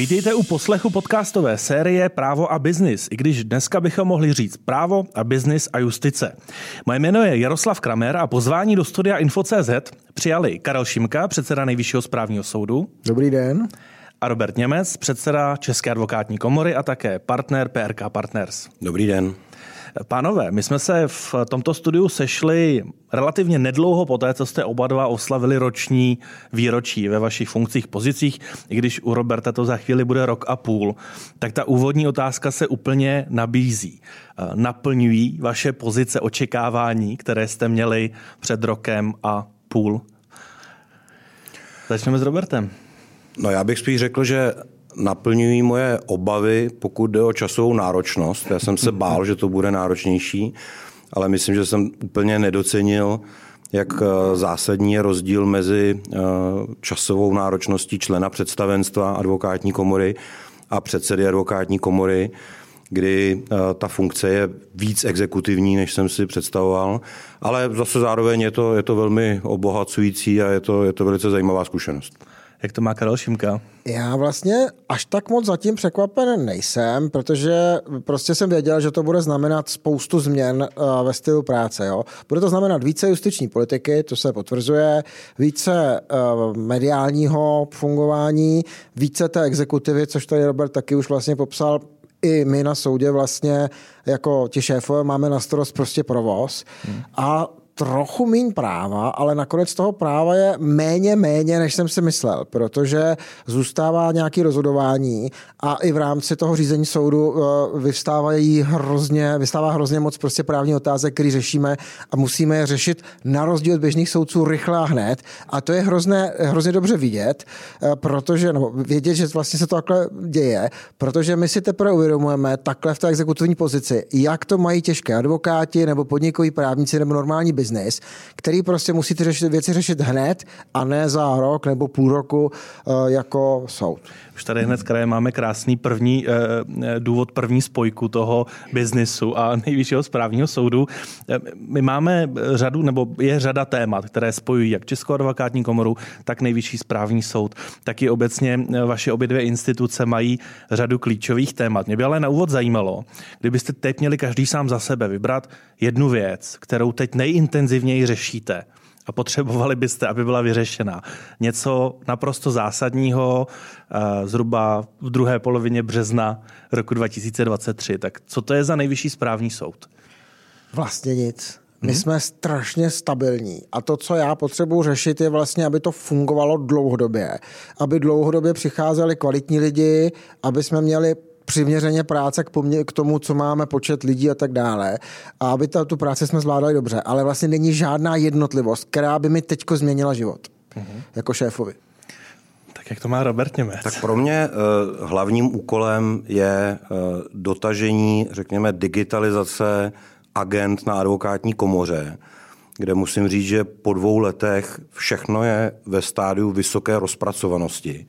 Vítejte u poslechu podcastové série Právo a biznis, i když dneska bychom mohli říct Právo a biznis a justice. Moje jméno je Jaroslav Kramer a pozvání do studia Info.cz přijali Karel Šimka, předseda Nejvyššího správního soudu. Dobrý den. A Robert Němec, předseda České advokátní komory a také partner PRK Partners. Dobrý den. Pánové, my jsme se v tomto studiu sešli relativně nedlouho po té, co jste oba dva oslavili roční výročí ve vašich funkcích, pozicích, i když u Roberta to za chvíli bude rok a půl, tak ta úvodní otázka se úplně nabízí. Naplňují vaše pozice očekávání, které jste měli před rokem a půl? Začneme s Robertem. No já bych spíš řekl, že naplňují moje obavy, pokud jde o časovou náročnost. Já jsem se bál, že to bude náročnější, ale myslím, že jsem úplně nedocenil, jak eh, zásadní je rozdíl mezi eh, časovou náročností člena představenstva advokátní komory a předsedy advokátní komory, kdy eh, ta funkce je víc exekutivní, než jsem si představoval, ale zase zároveň je to, je to velmi obohacující a je to, je to velice zajímavá zkušenost. Jak to má Karel Šimka? Já vlastně až tak moc zatím překvapen nejsem, protože prostě jsem věděl, že to bude znamenat spoustu změn eh, ve stylu práce. Jo. Bude to znamenat více justiční politiky, to se potvrzuje, více eh, mediálního fungování, více té exekutivy, což tady Robert taky už vlastně popsal, i my na soudě vlastně jako ti šéfové máme na starost prostě provoz hmm. a trochu méně práva, ale nakonec toho práva je méně, méně, než jsem si myslel, protože zůstává nějaký rozhodování a i v rámci toho řízení soudu eh, vyvstávají hrozně, vystává hrozně moc prostě právní otázek, který řešíme a musíme je řešit na rozdíl od běžných soudců rychle a hned. A to je hrozně, hrozně dobře vidět, eh, protože, nebo vědět, že vlastně se to takhle děje, protože my si teprve uvědomujeme takhle v té exekutivní pozici, jak to mají těžké advokáti nebo podnikoví právníci nebo normální biznes biznis, který prostě musíte řešit, věci řešit hned a ne za rok nebo půl roku eh, jako soud. Už tady hned kraje máme krásný první eh, eh, důvod, první spojku toho biznisu a nejvyššího správního soudu. My máme řadu, nebo je řada témat, které spojují jak Českou advokátní komoru, tak nejvyšší správní soud, tak i obecně vaše obě dvě instituce mají řadu klíčových témat. Mě by ale na úvod zajímalo, kdybyste teď měli každý sám za sebe vybrat jednu věc, kterou teď nejintenzivněji řešíte a potřebovali byste, aby byla vyřešena. Něco naprosto zásadního eh, zhruba v druhé polovině března roku 2023. Tak co to je za nejvyšší správní soud? Vlastně nic. My hmm. jsme strašně stabilní a to, co já potřebuji řešit, je vlastně, aby to fungovalo dlouhodobě. Aby dlouhodobě přicházeli kvalitní lidi, aby jsme měli přiměřeně práce k, pomě- k tomu, co máme počet lidí a tak dále. A aby ta, tu práci jsme zvládali dobře. Ale vlastně není žádná jednotlivost, která by mi teďko změnila život. Uh-huh. Jako šéfovi. Tak jak to má Robert Němec? Tak pro mě uh, hlavním úkolem je uh, dotažení, řekněme, digitalizace agent na advokátní komoře, kde musím říct, že po dvou letech všechno je ve stádiu vysoké rozpracovanosti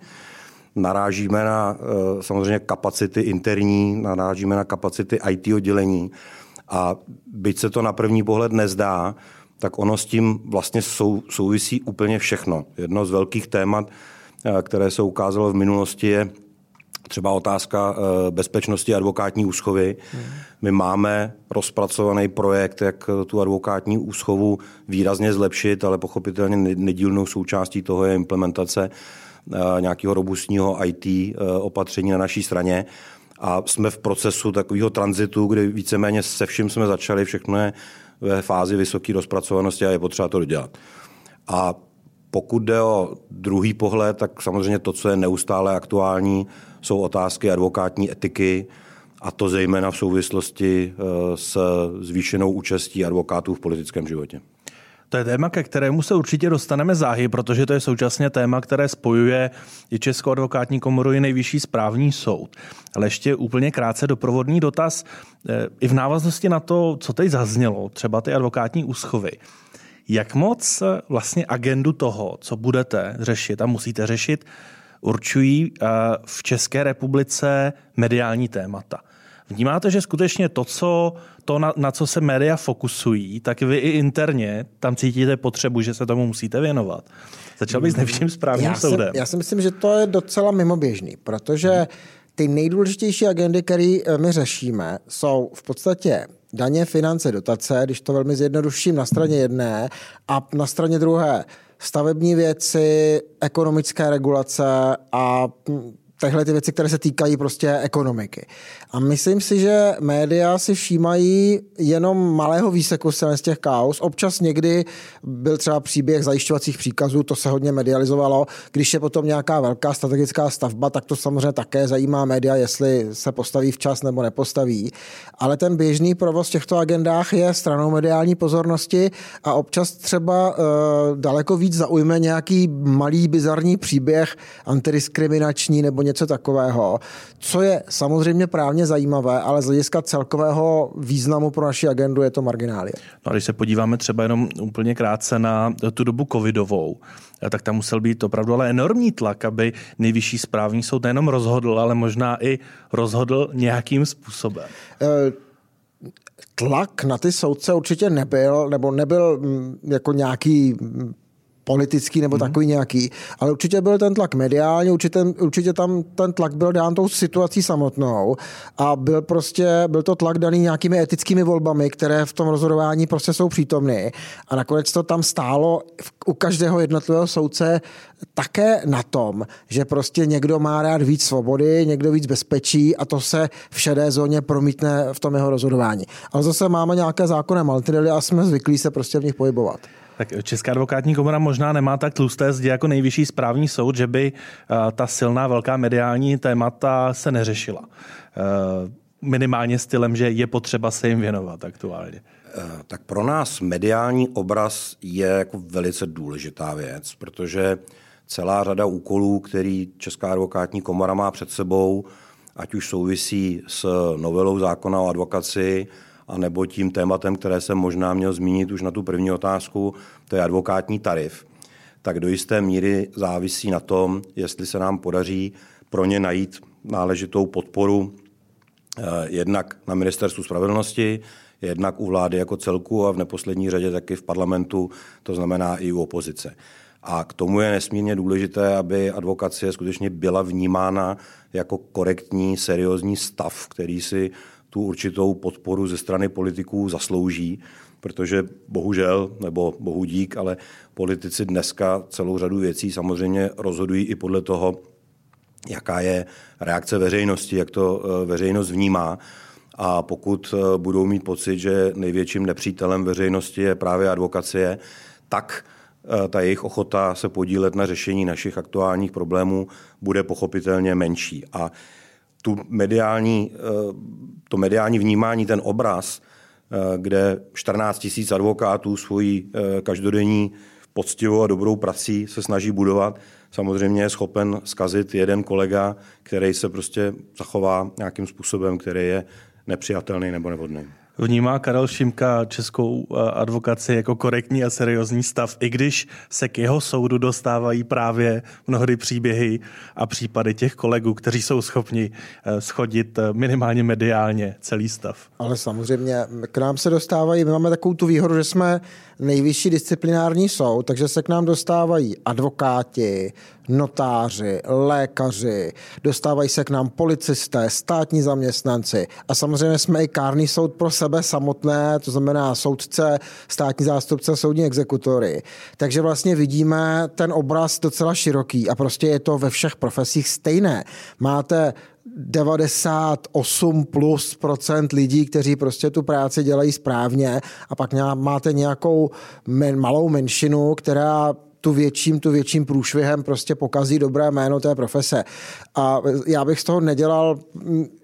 narážíme na eh, samozřejmě kapacity interní, narážíme na kapacity IT oddělení a byť se to na první pohled nezdá, tak ono s tím vlastně sou, souvisí úplně všechno. Jedno z velkých témat, eh, které se ukázalo v minulosti, je třeba otázka eh, bezpečnosti advokátní úschovy. Hmm. My máme rozpracovaný projekt, jak tu advokátní úschovu výrazně zlepšit, ale pochopitelně nedílnou součástí toho je implementace nějakého robustního IT eh, opatření na naší straně. A jsme v procesu takového tranzitu, kdy víceméně se vším jsme začali, všechno je ve fázi vysoké rozpracovanosti a je potřeba to dodělat. A pokud jde o druhý pohled, tak samozřejmě to, co je neustále aktuální, jsou otázky advokátní etiky, a to zejména v souvislosti eh, s zvýšenou účastí advokátů v politickém životě. To je téma, ke kterému se určitě dostaneme záhy, protože to je současně téma, které spojuje i Českou advokátní komoru i nejvyšší správní soud. Ale ještě úplně krátce doprovodný dotaz eh, i v návaznosti na to, co teď zaznělo, třeba ty advokátní úschovy. Jak moc eh, vlastně agendu toho, co budete řešit a musíte řešit, určují eh, v České republice mediální témata? Vnímáte, že skutečně to, co, to na, na co se média fokusují, tak vy i interně tam cítíte potřebu, že se tomu musíte věnovat. Začal bych s nejvyšším správním já soudem. Si, já si myslím, že to je docela mimoběžný, protože ty nejdůležitější agendy, které eh, my řešíme, jsou v podstatě daně, finance, dotace, když to velmi zjednoduším na straně jedné a na straně druhé stavební věci, ekonomické regulace a hm, tyhle ty věci, které se týkají prostě ekonomiky. A myslím si, že média si všímají jenom malého výseku z těch kaus. Občas někdy byl třeba příběh zajišťovacích příkazů, to se hodně medializovalo. Když je potom nějaká velká strategická stavba, tak to samozřejmě také zajímá média, jestli se postaví včas nebo nepostaví. Ale ten běžný provoz v těchto agendách je stranou mediální pozornosti a občas třeba uh, daleko víc zaujme nějaký malý bizarní příběh antidiskriminační nebo něco takového, co je samozřejmě právně zajímavé, ale z hlediska celkového významu pro naši agendu je to marginálie. No a když se podíváme třeba jenom úplně krátce na tu dobu covidovou, tak tam musel být opravdu ale enormní tlak, aby nejvyšší správní soud nejenom rozhodl, ale možná i rozhodl nějakým způsobem. E- tlak na ty soudce určitě nebyl, nebo nebyl mm, jako nějaký mm, politický nebo mm. takový nějaký, ale určitě byl ten tlak mediální, určitě, určitě tam ten tlak byl dán tou situací samotnou a byl prostě, byl to tlak daný nějakými etickými volbami, které v tom rozhodování prostě jsou přítomny a nakonec to tam stálo u každého jednotlivého soudce také na tom, že prostě někdo má rád víc svobody, někdo víc bezpečí a to se v šedé zóně promítne v tom jeho rozhodování. Ale zase máme nějaké zákony maltidely a jsme zvyklí se prostě v nich pohybovat. Tak Česká advokátní komora možná nemá tak tlusté zdi jako nejvyšší správní soud, že by eh, ta silná velká mediální témata se neřešila. Eh, minimálně stylem, že je potřeba se jim věnovat aktuálně. Eh, tak pro nás mediální obraz je jako velice důležitá věc, protože celá řada úkolů, který Česká advokátní komora má před sebou, ať už souvisí s novelou zákona o advokaci, a nebo tím tématem, které jsem možná měl zmínit už na tu první otázku, to je advokátní tarif, tak do jisté míry závisí na tom, jestli se nám podaří pro ně najít náležitou podporu eh, jednak na ministerstvu spravedlnosti, jednak u vlády jako celku a v neposlední řadě taky v parlamentu, to znamená i u opozice. A k tomu je nesmírně důležité, aby advokacie skutečně byla vnímána jako korektní, seriózní stav, který si tu určitou podporu ze strany politiků zaslouží, protože bohužel, nebo bohu dík, ale politici dneska celou řadu věcí samozřejmě rozhodují i podle toho, jaká je reakce veřejnosti, jak to eh, veřejnost vnímá. A pokud eh, budou mít pocit, že největším nepřítelem veřejnosti je právě advokacie, tak eh, ta jejich ochota se podílet na řešení našich aktuálních problémů bude pochopitelně menší. A tu mediální, eh, to mediální vnímání, ten obraz, eh, kde 14 tisíc advokátů svojí eh, každodenní poctivou a dobrou prací se snaží budovat, samozřejmě je schopen zkazit jeden kolega, který se prostě zachová nějakým způsobem, který je nepřijatelný nebo nevhodný. Vnímá Karel Šimka českou eh, advokaci jako korektní a seriózní stav, i když se k jeho soudu dostávají právě mnohdy příběhy a případy těch kolegů, kteří jsou schopni eh, schodit eh, minimálně mediálně celý stav. Ale samozřejmě k nám se dostávají, my máme takovou tu výhodu, že jsme nejvyšší disciplinární soud, takže se k nám dostávají advokáti, notáři, lékaři, dostávají se k nám policisté, státní zaměstnanci a samozřejmě jsme i kárný soud pro sebe samotné, to znamená soudce, státní zástupce, soudní exekutory. Takže vlastně vidíme ten obraz docela široký a prostě je to ve všech profesích stejné. Máte 98 plus procent lidí, kteří prostě tu práci dělají správně a pak máte nějakou malou menšinu, která tu větším, tu větším průšvihem prostě pokazí dobré jméno té profese. A já bych z toho nedělal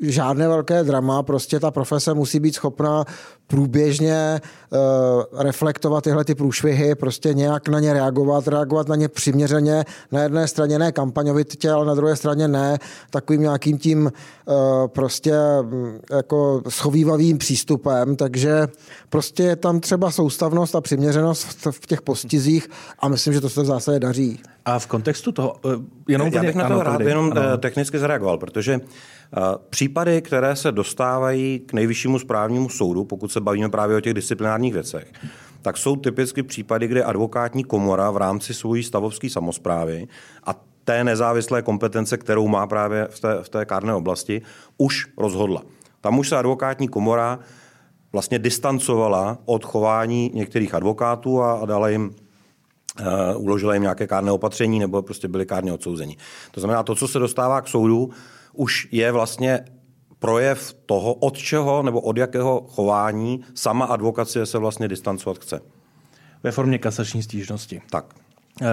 žádné velké drama, prostě ta profese musí být schopná průběžně uh, reflektovat tyhle ty průšvihy, prostě nějak na ně reagovat, reagovat na ně přiměřeně, na jedné straně ne kampaňovitě, ale na druhé straně ne takovým nějakým tím uh, prostě um, jako schovývavým přístupem, takže prostě je tam třeba soustavnost a přiměřenost v těch postizích a myslím, že to se v zásadě daří. A v kontextu toho, eh, jenom Já bych na to rád jenom ano. technicky zareagoval, protože případy, které se dostávají k nejvyššímu správnímu soudu, pokud se bavíme právě o těch disciplinárních věcech, tak jsou typicky případy, kde advokátní komora v rámci svojí stavovské samozprávy a té nezávislé kompetence, kterou má právě v té, v té kárné oblasti, už rozhodla. Tam už se advokátní komora vlastně distancovala od chování některých advokátů a, a dala jim uh, uložila jim nějaké kárné opatření nebo prostě byli kárně odsouzeni. To znamená, to, co se dostává k soudu, už je vlastně projev toho, od čeho nebo od jakého chování sama advokacie se vlastně distancovat chce. Ve formě kasační stížnosti. Tak. Uh,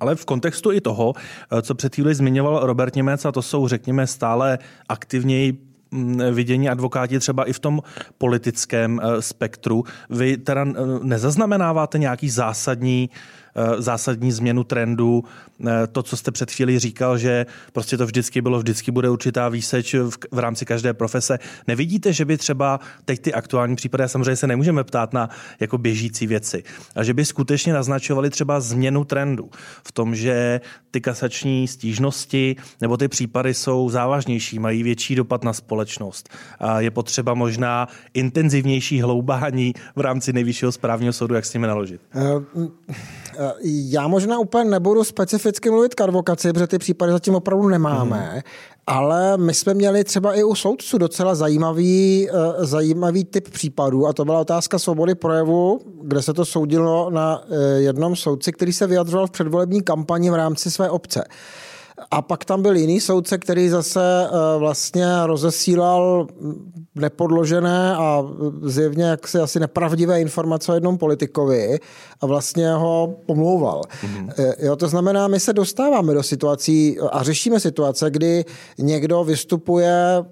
ale v kontextu i toho, eh, co před chvíli zmiňoval Robert Němec, a to jsou, řekněme, stále aktivněji mm, vidění advokáti třeba i v tom politickém spektru. Vy teda nezaznamenáváte nějaký zásadní Eh, zásadní změnu trendu. Eh, to, co jste před chvíli říkal, že prostě to vždycky bylo, vždycky bude určitá výseč v, v rámci každé profese. Nevidíte, že by třeba teď ty aktuální případy, a samozřejmě se nemůžeme ptát na jako běžící věci, a že by skutečně naznačovali třeba změnu trendu v tom, že ty kasační stížnosti nebo ty případy jsou závažnější, mají větší dopad na společnost. A je potřeba možná intenzivnější hloubání v rámci nejvyššího správního soudu, jak s nimi naložit. Uh, já možná úplně nebudu specificky mluvit k advokaci, protože ty případy zatím opravdu nemáme, mm. ale my jsme měli třeba i u soudců docela zajímavý, eh, zajímavý typ případů a to byla otázka svobody projevu, kde se to soudilo na eh, jednom soudci, který se vyjadřoval v předvolební kampani v rámci své obce. A pak tam byl jiný soudce, který zase eh, vlastně rozesílal nepodložené a zjevně jaksi asi nepravdivé informace o jednom politikovi a vlastně ho pomlouval. Mm-hmm. Jo, to znamená, my se dostáváme do situací a řešíme situace, kdy někdo vystupuje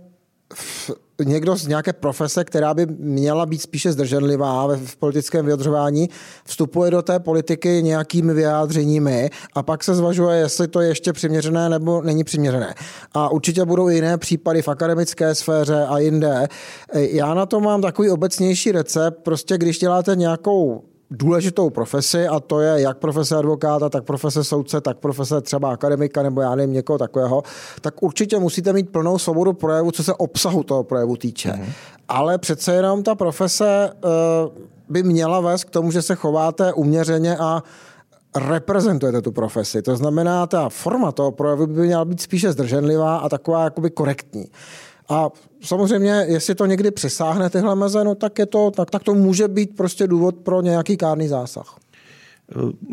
někdo z nějaké profese, která by měla být spíše zdrženlivá v politickém vyjadřování, vstupuje do té politiky nějakými vyjádřeními a pak se zvažuje, jestli to je ještě přiměřené nebo není přiměřené. A určitě budou jiné případy v akademické sféře a jinde. Já na to mám takový obecnější recept, prostě když děláte nějakou důležitou profesi a to je jak profese advokáta, tak profese soudce, tak profese třeba akademika nebo já nevím někoho takového, tak určitě musíte mít plnou svobodu projevu, co se obsahu toho projevu týče. Mm-hmm. Ale přece jenom ta profese uh, by měla vést k tomu, že se chováte uměřeně a reprezentujete tu profesi. To znamená, ta forma toho projevu by měla být spíše zdrženlivá a taková jakoby korektní. A samozřejmě, jestli to někdy přesáhne tyhle meze, no tak, je to, tak, tak to může být prostě důvod pro nějaký kárný zásah.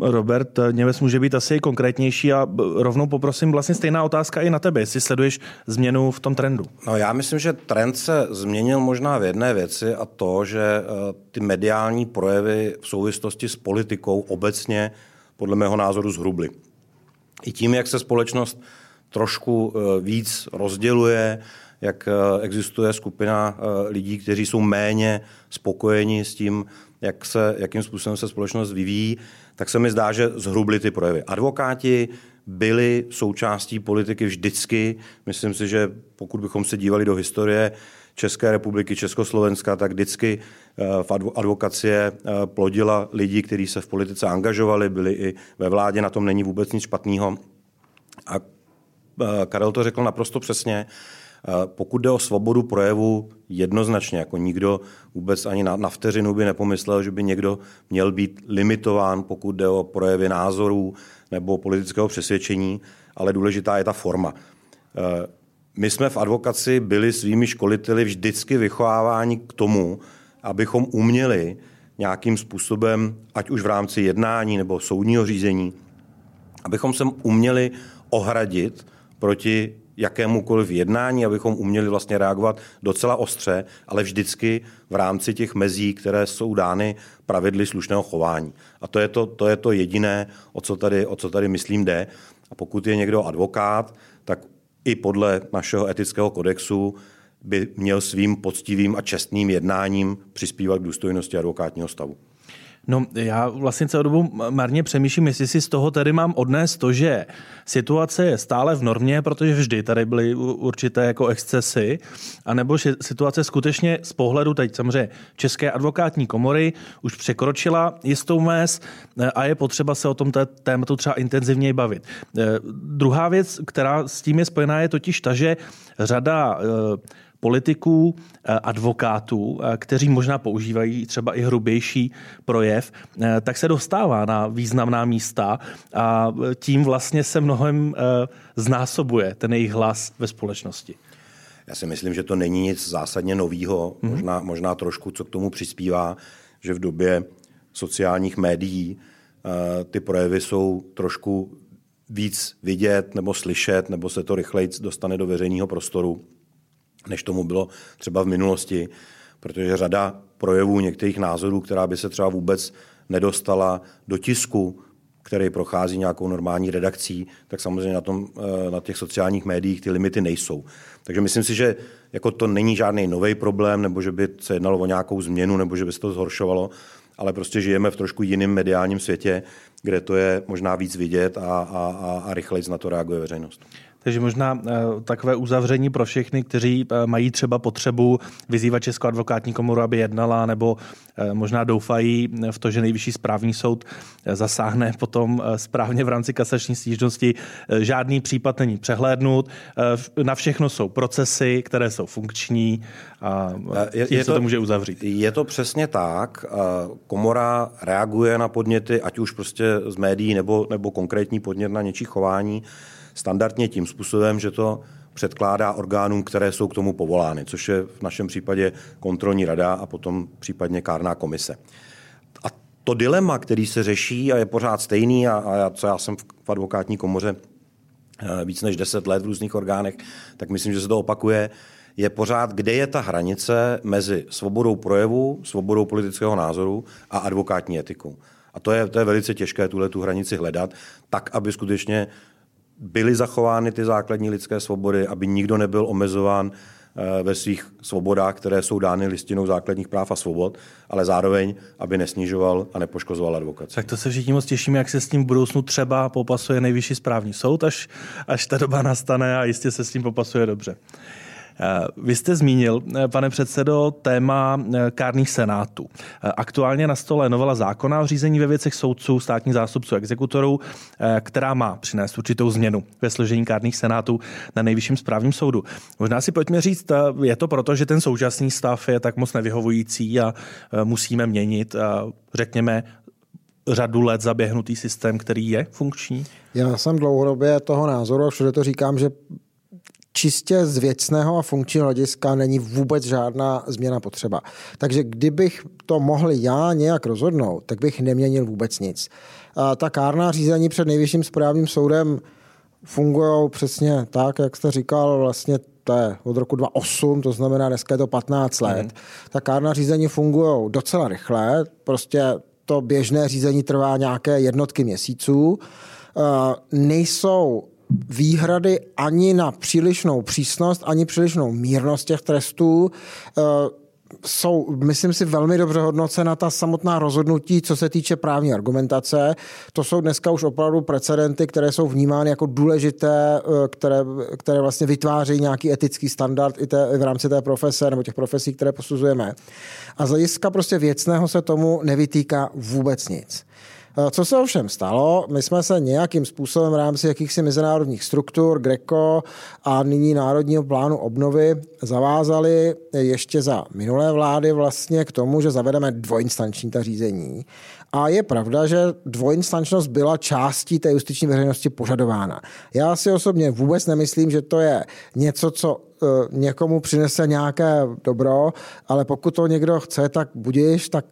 Robert, Němec může být asi konkrétnější a rovnou poprosím vlastně stejná otázka i na tebe, jestli sleduješ změnu v tom trendu. No já myslím, že trend se změnil možná v jedné věci a to, že eh, ty mediální projevy v souvislosti s politikou obecně podle mého názoru zhrubly. I tím, jak se společnost trošku eh, víc rozděluje, jak eh, existuje skupina eh, lidí, kteří jsou méně spokojeni s tím, jak se, jakým způsobem se společnost vyvíjí, tak se mi zdá, že zhrubly ty projevy. Advokáti byli součástí politiky vždycky. Myslím si, že pokud bychom se dívali do historie České republiky, Československa, tak vždycky eh, v advokacie plodila lidi, kteří se v politice angažovali, byli i ve vládě, na tom není vůbec nic špatného. A Karel to řekl naprosto přesně. Pokud jde o svobodu projevu, jednoznačně, jako nikdo vůbec ani na, na vteřinu by nepomyslel, že by někdo měl být limitován, pokud jde o projevy názorů nebo politického přesvědčení, ale důležitá je ta forma. E, my jsme v advokaci byli svými školiteli vždycky vychováváni k tomu, abychom uměli nějakým způsobem, ať už v rámci jednání nebo soudního řízení, abychom se uměli ohradit proti jakémukoliv jednání, abychom uměli vlastně reagovat docela ostře, ale vždycky v rámci těch mezí, které jsou dány pravidly slušného chování. A to je to, to, je to jediné, o co, tady, o co tady myslím jde. A pokud je někdo advokát, tak i podle našeho etického kodexu by měl svým poctivým a čestným jednáním přispívat k důstojnosti advokátního stavu. No, já vlastně celou dobu marně přemýšlím, jestli si z toho tedy mám odnést to, že situace je stále v normě, protože vždy tady byly určité jako excesy, anebo že situace skutečně z pohledu teď samozřejmě České advokátní komory už překročila jistou mez eh, a je potřeba se o tom tématu třeba intenzivněji bavit. Eh, druhá věc, která s tím je spojená, je totiž ta, že řada eh, politiků, eh, advokátů, eh, kteří možná používají třeba i hrubější projev, eh, tak se dostává na významná místa a tím vlastně se mnohem znásobuje ten jejich hlas ve společnosti. Já si myslím, že to není nic zásadně novýho, mm-hmm. možná, možná trošku, co k tomu přispívá, že v době sociálních médií ty projevy jsou trošku víc vidět nebo slyšet, nebo se to rychleji dostane do veřejného prostoru než tomu bylo třeba v minulosti, protože řada projevů některých názorů, která by se třeba vůbec nedostala do tisku, který prochází nějakou normální redakcí, tak samozřejmě na, tom, eh, na těch sociálních médiích ty limity nejsou. Takže myslím si, že jako to není žádný nový problém, nebo že by se jednalo o nějakou změnu, nebo že by se to zhoršovalo, ale prostě žijeme v trošku jiném mediálním světě, kde to je možná víc vidět a, a, a, a rychleji na to reaguje veřejnost. Takže možná eh, takové uzavření pro všechny, kteří eh, mají třeba potřebu vyzývat Českou advokátní komoru, aby jednala, nebo eh, možná doufají v to, že nejvyšší správní soud zasáhne potom správně v rámci kasační stížnosti. Žádný případ není přehlédnut. Na všechno jsou procesy, které jsou funkční a je, je to, to může uzavřít. Je to přesně tak. Komora reaguje na podněty, ať už prostě z médií nebo, nebo konkrétní podnět na něčí chování standardně tím způsobem, že to předkládá orgánům, které jsou k tomu povolány, což je v našem případě kontrolní rada a potom případně kárná komise. A to dilema, který se řeší a je pořád stejný, a, a já, co já jsem v advokátní komoře eh, víc než 10 let v různých orgánech, tak myslím, že se to opakuje, je pořád, kde je ta hranice mezi svobodou projevu, svobodou politického názoru a advokátní etikou. A to je, to je velice těžké tuhle tu hranici hledat, tak, aby skutečně byly zachovány ty základní lidské svobody, aby nikdo nebyl omezován eh, ve svých svobodách, které jsou dány listinou základních práv a svobod, ale zároveň, aby nesnižoval a nepoškozoval advokaci. Tak to se všichni moc těšíme, jak se s tím v budoucnu třeba popasuje nejvyšší správní soud, až, až ta doba nastane a jistě se s tím popasuje dobře. Eh, vy jste zmínil, eh, pane předsedo, téma eh, kárných senátů. Aktuálně na stole novela zákona o řízení ve věcech soudců, státních zástupců, exekutorů, která má přinést určitou změnu ve složení kárných senátů na nejvyšším správním soudu. Možná si pojďme říct, je to proto, že ten současný stav je tak moc nevyhovující a musíme měnit, řekněme, řadu let zaběhnutý systém, který je funkční? Já jsem dlouhodobě toho názoru a všude to říkám, že čistě z věcného a funkčního hlediska není vůbec žádná změna potřeba. Takže kdybych to mohl já nějak rozhodnout, tak bych neměnil vůbec nic. A ta kárná řízení před nejvyšším správním soudem fungují přesně tak, jak jste říkal, vlastně to je od roku 2008, to znamená dneska je to 15 let. Mm. Ta kárná řízení fungují docela rychle, prostě to běžné řízení trvá nějaké jednotky měsíců. Nejsou výhrady ani na přílišnou přísnost, ani přílišnou mírnost těch trestů. Eh, jsou, myslím si, velmi dobře hodnocena ta samotná rozhodnutí, co se týče právní argumentace. To jsou dneska už opravdu precedenty, které jsou vnímány jako důležité, eh, které, které vlastně vytvářejí nějaký etický standard i, té, i v rámci té profese nebo těch profesí, které posuzujeme. A z hlediska prostě věcného se tomu nevytýká vůbec nic. Eh, co se ovšem stalo? My jsme se nějakým způsobem v rámci jakýchsi mezinárodních struktur, Greco a nyní Národního plánu obnovy zavázali ještě za minulé vlády vlastně k tomu, že zavedeme dvojinstanční ta řízení. A je pravda, že dvojinstančnost byla částí té justiční veřejnosti požadována. Já si osobně vůbec nemyslím, že to je něco, co někomu přinese nějaké dobro, ale pokud to někdo chce, tak budíš, tak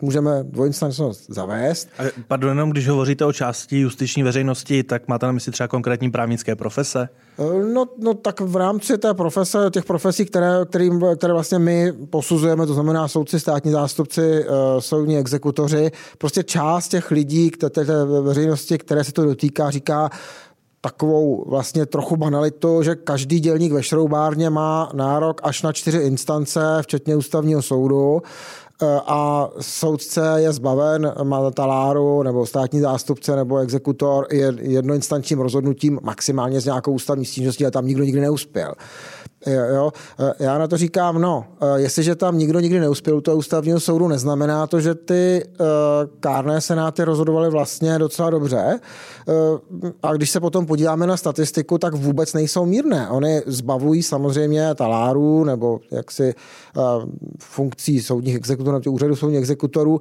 můžeme dvojinstančnost zavést. A pardon, jenom když hovoříte o části justiční veřejnosti, tak máte na mysli třeba konkrétní právnické profese? E, no, no tak v rámci té profese, těch profesí, které, kterým, které vlastně my posuzujeme, to znamená soudci, státní zástupci, e, soudní exekutoři, prostě část těch lidí, té, té veřejnosti, které se to dotýká, říká, takovou vlastně trochu banalitu, že každý dělník ve šroubárně má nárok až na čtyři instance, včetně ústavního soudu a soudce je zbaven taláru nebo státní zástupce nebo exekutor je jednoinstančním rozhodnutím maximálně s nějakou ústavní stížností a tam nikdo nikdy neuspěl. Jo, já na to říkám, no, jestliže tam nikdo nikdy neuspěl u toho ústavního soudu, neznamená to, že ty kárné senáty rozhodovaly vlastně docela dobře. A když se potom podíváme na statistiku, tak vůbec nejsou mírné. Oni zbavují samozřejmě talárů nebo jaksi funkcí soudních exekutorů, nebo úřadu soudních exekutorů,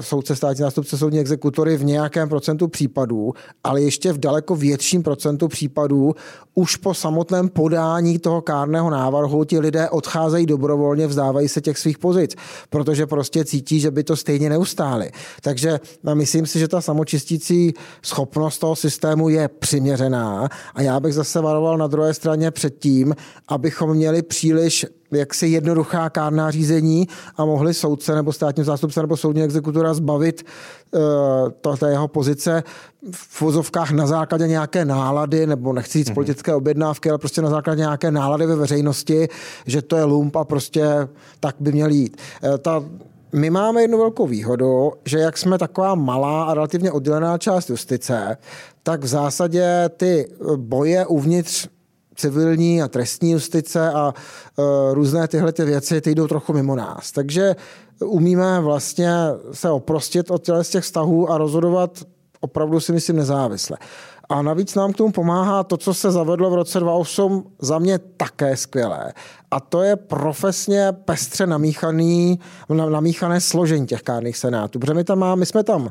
soudce státní zástupce soudní exekutory v nějakém procentu případů, ale ještě v daleko větším procentu případů už po samotném podání toho kárného návrhu ti lidé odcházejí dobrovolně, vzdávají se těch svých pozic, protože prostě cítí, že by to stejně neustáli. Takže no, myslím si, že ta samočistící schopnost toho systému je přiměřená a já bych zase varoval na druhé straně před tím, abychom měli příliš jaksi jednoduchá kárná řízení a mohli soudce nebo státní zástupce nebo soudní exekutora zbavit uh, to, té jeho pozice v vozovkách na základě nějaké nálady, nebo nechci říct mm-hmm. politické objednávky, ale prostě na základě nějaké nálady ve veřejnosti, že to je lump a prostě tak by měl jít. Uh, ta my máme jednu velkou výhodu, že jak jsme taková malá a relativně oddělená část justice, tak v zásadě ty boje uvnitř civilní a trestní justice a uh, různé tyhle ty věci, ty jdou trochu mimo nás. Takže umíme vlastně se oprostit od těle z těch vztahů a rozhodovat opravdu si myslím nezávisle. A navíc nám k tomu pomáhá to, co se zavedlo v roce 2008, za mě také skvělé. A to je profesně pestře namíchaný, namíchané složení těch kárných senátů. Protože my, tam má, my jsme tam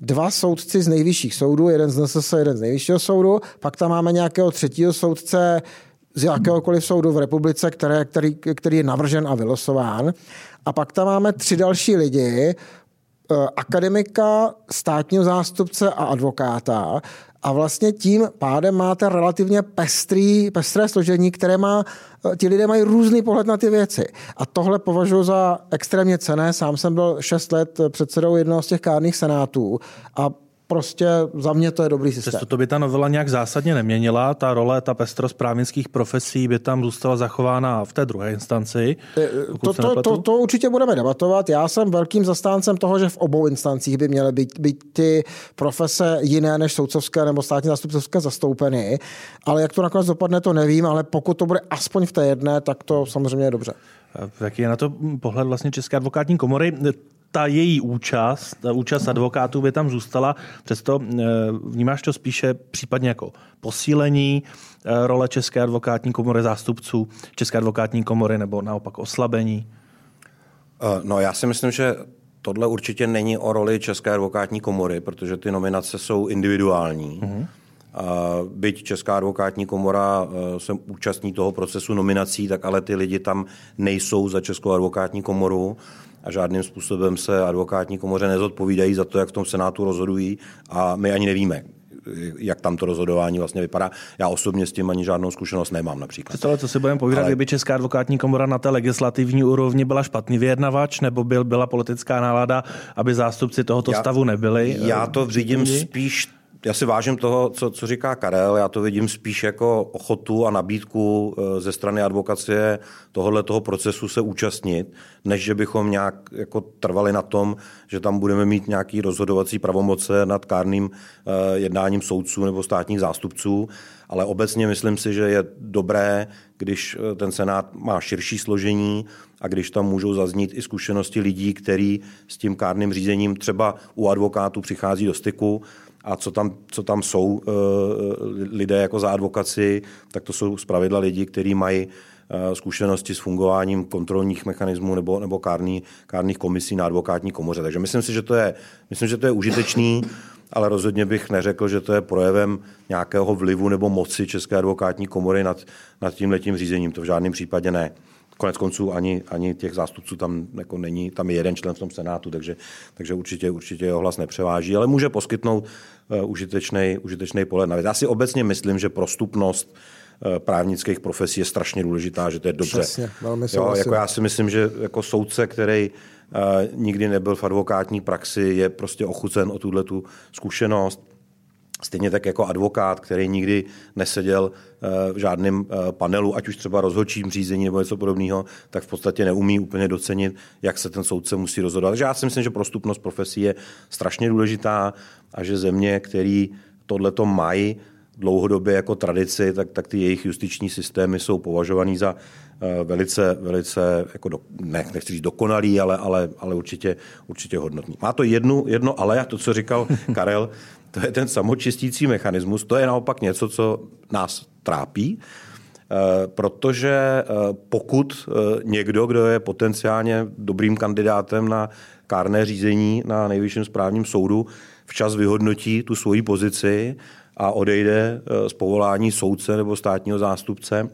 dva soudci z nejvyšších soudů, jeden z NSS, jeden z nejvyššího soudu, pak tam máme nějakého třetího soudce z jakéhokoliv soudu v republice, které, který, který je navržen a vylosován. A pak tam máme tři další lidi, eh, akademika, státního zástupce a advokáta. A vlastně tím pádem máte relativně pestrý, pestré složení, které má, ti lidé mají různý pohled na ty věci. A tohle považuji za extrémně cené. Sám jsem byl 6 let předsedou jednoho z těch kárných senátů a prostě za mě to je dobrý systém. Přesto to by ta novela nějak zásadně neměnila. Ta role, ta pestrost právnických profesí by tam zůstala zachována v té druhé instanci. To, to, to, to určitě budeme debatovat. Já jsem velkým zastáncem toho, že v obou instancích by měly být, být ty profese jiné než soudcovské nebo státní zástupcovské zastoupeny. Ale jak to nakonec dopadne, to nevím, ale pokud to bude aspoň v té jedné, tak to samozřejmě je dobře. Jaký je na to pohled vlastně České advokátní komory? Ta její účast, ta účast advokátů by tam zůstala, přesto eh, vnímáš to spíše případně jako posílení eh, role České advokátní komory zástupců České advokátní komory nebo naopak oslabení? Eh, no já si myslím, že tohle určitě není o roli České advokátní komory, protože ty nominace jsou individuální. Uh-huh. Byť Česká advokátní komora se účastní toho procesu nominací, tak ale ty lidi tam nejsou za Českou advokátní komoru a žádným způsobem se advokátní komoře nezodpovídají za to, jak v tom Senátu rozhodují a my ani nevíme, jak tam to rozhodování vlastně vypadá. Já osobně s tím ani žádnou zkušenost nemám například. Ale co si budeme povídat, Ale... kdyby Česká advokátní komora na té legislativní úrovni byla špatný vyjednavač, nebo byl, byla politická nálada, aby zástupci tohoto já, stavu nebyli? Já to vidím spíš já si vážím toho, co, co říká Karel. Já to vidím spíš jako ochotu a nabídku eh, ze strany advokacie tohohle toho procesu se účastnit, než že bychom nějak jako trvali na tom, že tam budeme mít nějaký rozhodovací pravomoce nad kárným eh, jednáním soudců nebo státních zástupců. Ale obecně myslím si, že je dobré, když eh, ten senát má širší složení a když tam můžou zaznít i zkušenosti lidí, kteří s tím kárným řízením třeba u advokátů přichází do styku, a co tam, co tam jsou eh, lidé jako za advokaci, tak to jsou zpravidla lidi, kteří mají eh, zkušenosti s fungováním kontrolních mechanismů nebo, nebo kárný, kárných komisí na advokátní komoře. Takže myslím si, že to je, myslím, že to je užitečný, ale rozhodně bych neřekl, že to je projevem nějakého vlivu nebo moci České advokátní komory nad, nad tím letím řízením. To v žádném případě ne. Konec konců ani, ani těch zástupců tam jako není, tam je jeden člen v tom senátu, takže, takže určitě, určitě jeho hlas nepřeváží, ale může poskytnout uh, užitečný, užitečný pohled na věc. Já si obecně myslím, že prostupnost uh, právnických profesí je strašně důležitá, že to je dobře. Přesně, velmi jo, jako já si myslím, že jako soudce, který uh, nikdy nebyl v advokátní praxi, je prostě ochucen o tuhle tu zkušenost Stejně tak jako advokát, který nikdy neseděl eh, v žádném eh, panelu, ať už třeba rozhodčím řízení nebo něco podobného, tak v podstatě neumí úplně docenit, jak se ten soudce musí rozhodovat. Takže já si myslím, že prostupnost profesí je strašně důležitá a že země, které tohleto mají dlouhodobě jako tradici, tak, tak ty jejich justiční systémy jsou považovaný za eh, velice, velice jako do, ne, nechci říct dokonalý, ale, ale, ale určitě, určitě hodnotný. Má to jednu, jedno ale, a to, co říkal Karel, to je ten samočistící mechanismus, to je naopak něco, co nás trápí, eh, protože eh, pokud někdo, kdo je potenciálně dobrým kandidátem na kárné řízení na nejvyšším správním soudu, včas vyhodnotí tu svoji pozici a odejde eh, z povolání soudce nebo státního zástupce,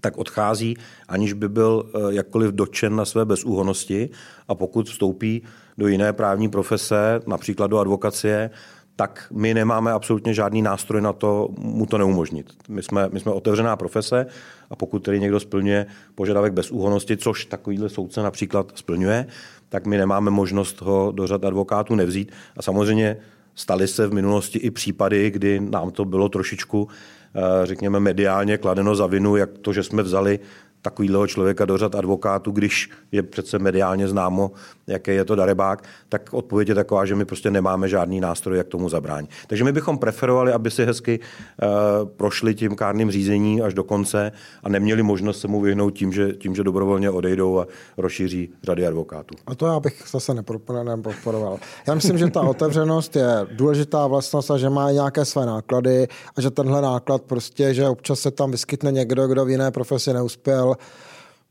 tak odchází, aniž by byl eh, jakkoliv dočen na své bezúhonosti a pokud vstoupí do jiné právní profese, například do advokacie, tak my nemáme absolutně žádný nástroj na to mu to neumožnit. My jsme, my jsme otevřená profese a pokud tedy někdo splňuje požadavek bezúhonosti, což takovýhle soudce například splňuje, tak my nemáme možnost ho do řad advokátů nevzít. A samozřejmě Staly se v minulosti i případy, kdy nám to bylo trošičku, eh, řekněme, mediálně kladeno za vinu, jak to, že jsme vzali takového člověka do řad advokátů, když je přece mediálně známo, jaký je to darebák, tak odpověď je taková, že my prostě nemáme žádný nástroj, jak tomu zabránit. Takže my bychom preferovali, aby si hezky uh, prošli tím kárným řízení až do konce a neměli možnost se mu vyhnout tím, že, tím, že dobrovolně odejdou a rozšíří řady advokátů. A to já bych zase nepodporoval. Já myslím, že ta otevřenost je důležitá vlastnost a že má nějaké své náklady a že tenhle náklad prostě, že občas se tam vyskytne někdo, kdo v jiné profesi neuspěl,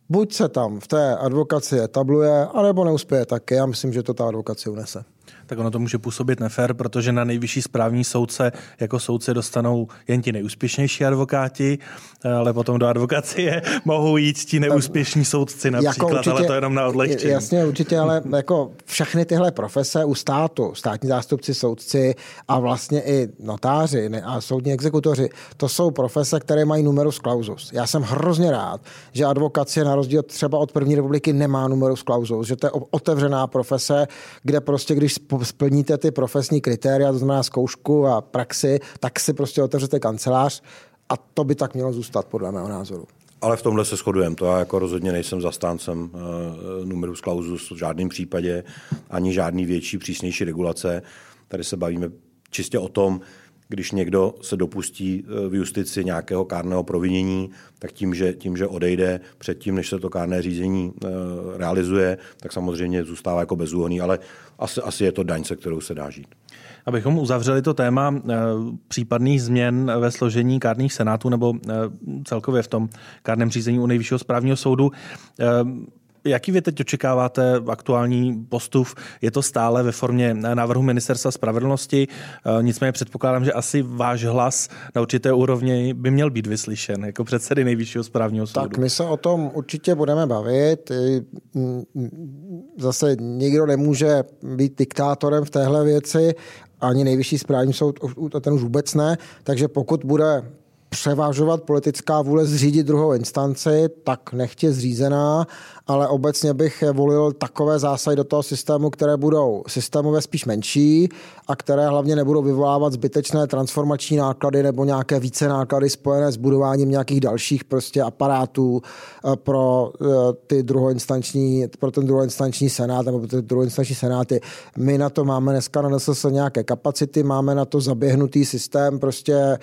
buď se tam v té advokaci tabluje, anebo neuspěje taky. Já myslím, že to ta advokace unese tak ono to může působit nefér, protože na nejvyšší správní soudce jako soudce dostanou jen ti nejúspěšnější advokáti, ale potom do advokacie mohou jít ti neúspěšní soudci jako například, jako určitě, ale to jenom na odlehčení. Jasně, určitě, ale jako všechny tyhle profese u státu, státní zástupci, soudci a vlastně i notáři a soudní exekutoři, to jsou profese, které mají numerus clausus. Já jsem hrozně rád, že advokacie na rozdíl třeba od první republiky nemá numerus clausus, že to je otevřená profese, kde prostě, když splníte ty profesní kritéria, to znamená zkoušku a praxi, tak si prostě otevřete kancelář a to by tak mělo zůstat, podle mého názoru. Ale v tomhle se shodujeme. To já jako rozhodně nejsem zastáncem uh, numerus clausus v žádném případě, ani žádný větší, přísnější regulace. Tady se bavíme čistě o tom, když někdo se dopustí eh, v justici nějakého kárného provinění, tak tím, že, tím, že odejde předtím, než se to kárné řízení eh, realizuje, tak samozřejmě zůstává jako bezúhonný, ale asi, asi je to daň, se kterou se dá žít. Abychom uzavřeli to téma eh, případných změn ve složení kárných senátů nebo celkově v tom kárném řízení u nejvyššího správního soudu, Jaký vy teď očekáváte aktuální postup? Je to stále ve formě návrhu ministerstva spravedlnosti, e, nicméně předpokládám, že asi váš hlas na určité úrovni by měl být vyslyšen jako předsedy nejvyššího správního soudu. Tak my se o tom určitě budeme bavit. Zase nikdo nemůže být diktátorem v téhle věci, ani nejvyšší správní soud, ten už vůbec ne, takže pokud bude převážovat politická vůle zřídit druhou instanci, tak nechtě zřízená ale obecně bych volil takové zásahy do toho systému, které budou systémově spíš menší a které hlavně nebudou vyvolávat zbytečné transformační náklady nebo nějaké více náklady spojené s budováním nějakých dalších prostě aparátů eh, pro eh, ty druhoinstanční, pro ten druhoinstanční senát nebo pro ty druhoinstanční senáty. My na to máme dneska na NSS nějaké kapacity, máme na to zaběhnutý systém, prostě eh,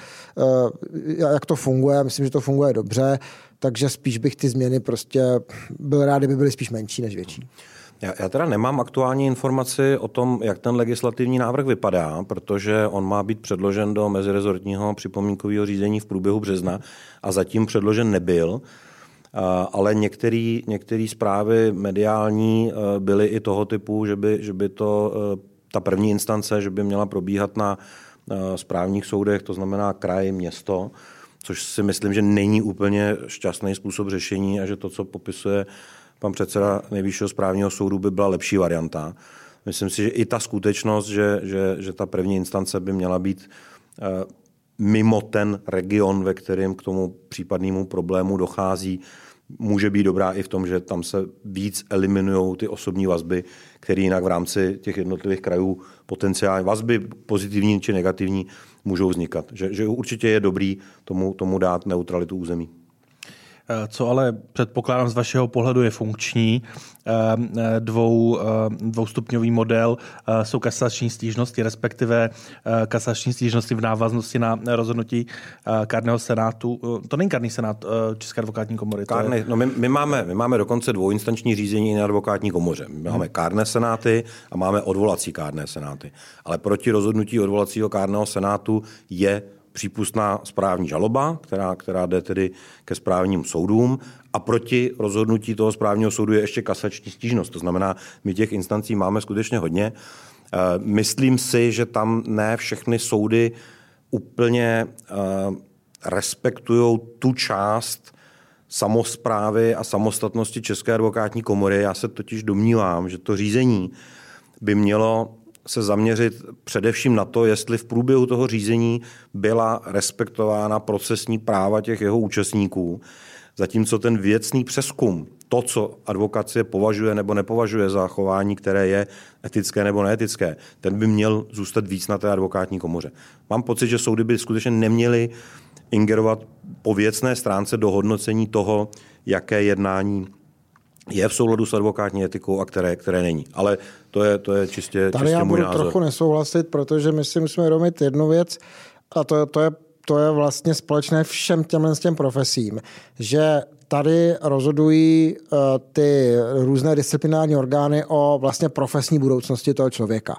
jak to funguje, myslím, že to funguje dobře takže spíš bych ty změny prostě byl rád, kdyby byly spíš menší než větší. Já, já teda nemám aktuální informaci o tom, jak ten legislativní návrh vypadá, protože on má být předložen do mezirezortního připomínkového řízení v průběhu března a zatím předložen nebyl. Ale některé zprávy mediální e, byly i toho typu, že by, že by to e, ta první instance, že by měla probíhat na e, správních soudech, to znamená kraj, město, což si myslím, že není úplně šťastný způsob řešení a že to, co popisuje pan předseda nejvyššího správního soudu, by byla lepší varianta. Myslím si, že i ta skutečnost, že, že, že ta první instance by měla být eh, mimo ten region, ve kterém k tomu případnému problému dochází, může být dobrá i v tom, že tam se víc eliminují ty osobní vazby, které jinak v rámci těch jednotlivých krajů potenciálně vazby, pozitivní či negativní, můžou vznikat. Že, že určitě je dobrý tomu, tomu dát neutralitu území. Eh, co ale předpokládám z vašeho pohledu je funkční, eh, eh, dvou, dvoustupňový model jsou kasační stížnosti, respektive kasační stížnosti v návaznosti na rozhodnutí kárného senátu. To není kárný senát České advokátní komory. Kárny, je... no my, my, máme, my máme dokonce dvouinstanční řízení na advokátní komoře. My máme kárné senáty a máme odvolací kárné senáty. Ale proti rozhodnutí odvolacího kárného senátu je přípustná správní žaloba, která, která jde tedy ke správním soudům a proti rozhodnutí toho správního soudu je ještě kasační stížnost. To znamená, my těch instancí máme skutečně hodně. Eh, myslím si, že tam ne všechny soudy úplně eh, respektují tu část samozprávy a samostatnosti České advokátní komory. Já se totiž domnívám, že to řízení by mělo se zaměřit především na to, jestli v průběhu toho řízení byla respektována procesní práva těch jeho účastníků, zatímco ten věcný přeskum, to, co advokacie považuje nebo nepovažuje za chování, které je etické nebo neetické, ten by měl zůstat víc na té advokátní komoře. Mám pocit, že soudy by skutečně neměly ingerovat po věcné stránce do hodnocení toho, jaké jednání je v souladu s advokátní etikou a které, které není. Ale to je, to je čistě, Tady čistě já můj budu názor. trochu nesouhlasit, protože my si musíme rozumět jednu věc, a to, to, je, to je vlastně společné všem těmhle těm profesím, že tady rozhodují uh, ty různé disciplinární orgány o vlastně profesní budoucnosti toho člověka.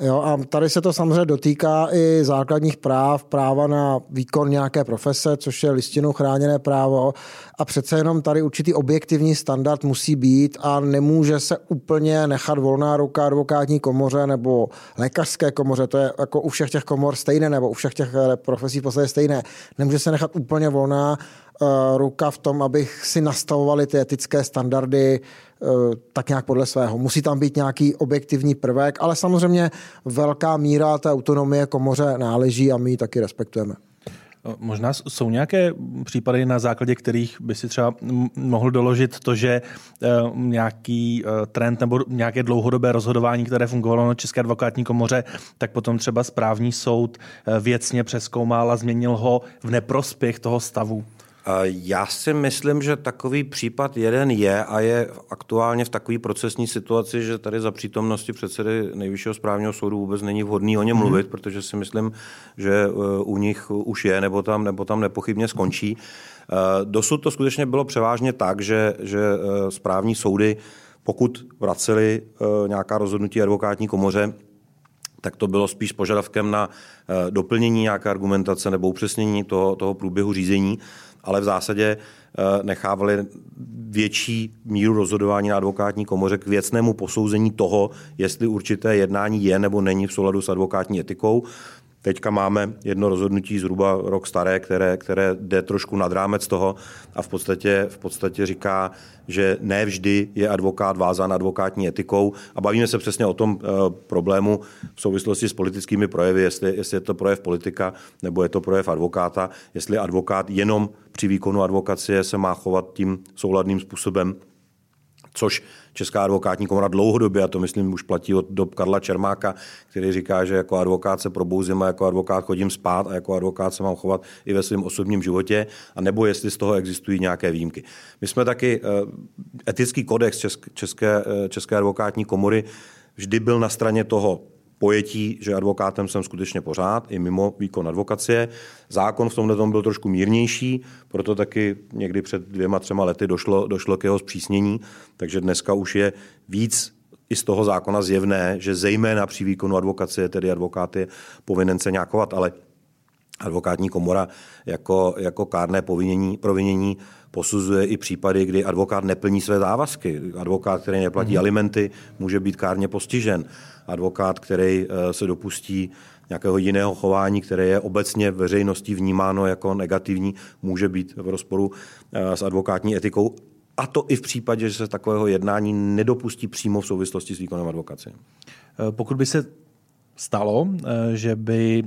Jo, a tady se to samozřejmě dotýká i základních práv, práva na výkon nějaké profese, což je listinou chráněné právo. A přece jenom tady určitý objektivní standard musí být a nemůže se úplně nechat volná ruka advokátní komoře nebo lékařské komoře, to je jako u všech těch komor stejné, nebo u všech těch eh, profesí v podstatě stejné. Nemůže se nechat úplně volná Eh, ruka v tom, abych si nastavovali ty etické standardy eh, tak nějak podle svého. Musí tam být nějaký objektivní prvek, ale samozřejmě velká míra té autonomie komoře náleží a my ji taky respektujeme. Eh, možná jsou nějaké případy, na základě kterých by si třeba mohl doložit to, že nějaký trend nebo nějaké dlouhodobé rozhodování, které fungovalo na České advokátní komoře, tak potom třeba správní soud věcně přeskoumal a změnil ho v neprospěch toho stavu. Já si myslím, že takový případ jeden je a je aktuálně v takové procesní situaci, že tady za přítomnosti předsedy Nejvyššího správního soudu vůbec není vhodný o něm hmm. mluvit, protože si myslím, že eh, u nich už je nebo tam, nebo tam nepochybně skončí. Eh, dosud to skutečně bylo převážně tak, že, že eh, správní soudy, pokud vraceli nějaká rozhodnutí advokátní komoře, tak to bylo spíš požadavkem na doplnění nějaké argumentace nebo upřesnění toho, toho průběhu řízení ale v zásadě eh, nechávali větší míru rozhodování na advokátní komoře k věcnému posouzení toho, jestli určité jednání je nebo není v souladu s advokátní etikou. Teďka máme jedno rozhodnutí zhruba rok staré, které, které jde trošku nad rámec toho a v podstatě, v podstatě říká, že ne vždy je advokát vázán advokátní etikou. A bavíme se přesně o tom e, problému v souvislosti s politickými projevy, jestli, jestli je to projev politika nebo je to projev advokáta, jestli advokát jenom při výkonu advokacie se má chovat tím souladným způsobem, což Česká advokátní komora dlouhodobě, a to myslím už platí od dob Karla Čermáka, který říká, že jako advokát se probouzím a jako advokát chodím spát a jako advokát se mám chovat i ve svém osobním životě, a nebo jestli z toho existují nějaké výjimky. My jsme taky eh, etický kodex České, České, eh, České advokátní komory vždy byl na straně toho pojetí, že advokátem jsem skutečně pořád, i mimo výkon advokacie. Zákon v tomhle tom byl trošku mírnější, proto taky někdy před dvěma, třema lety došlo, došlo k jeho zpřísnění, takže dneska už je víc i z toho zákona zjevné, že zejména při výkonu advokacie, tedy advokát je povinen se nějakovat, ale advokátní komora jako, jako kárné povinění, provinění posuzuje i případy, kdy advokát neplní své závazky. Advokát, který neplatí mm-hmm. alimenty, může být kárně postižen. Advokát, který eh, se dopustí nějakého jiného chování, které je obecně veřejností vnímáno jako negativní, může být v rozporu eh, s advokátní etikou. A to i v případě, že se takového jednání nedopustí přímo v souvislosti s výkonem advokace. Eh, pokud by se stalo, že by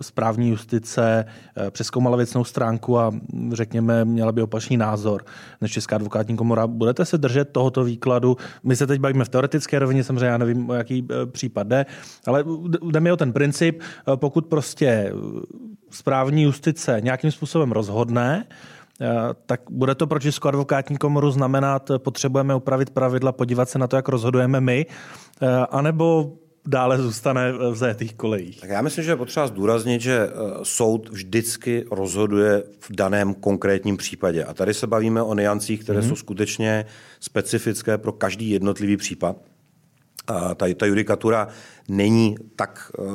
správní justice přeskoumala věcnou stránku a řekněme měla by opačný názor než Česká advokátní komora. Budete se držet tohoto výkladu? My se teď bavíme v teoretické rovině, samozřejmě já nevím, o jaký případ jde, ale jde mi o ten princip, pokud prostě správní justice nějakým způsobem rozhodne, Eh, tak bude to pro Českou advokátní komoru znamenat, eh, potřebujeme upravit pravidla, podívat se na to, jak rozhodujeme my, eh, anebo dále zůstane v zajetých kolejích. Tak já myslím, že je potřeba zdůraznit, že soud vždycky rozhoduje v daném konkrétním případě. A tady se bavíme o niancích, které mm-hmm. jsou skutečně specifické pro každý jednotlivý případ. A ta, ta judikatura není tak uh,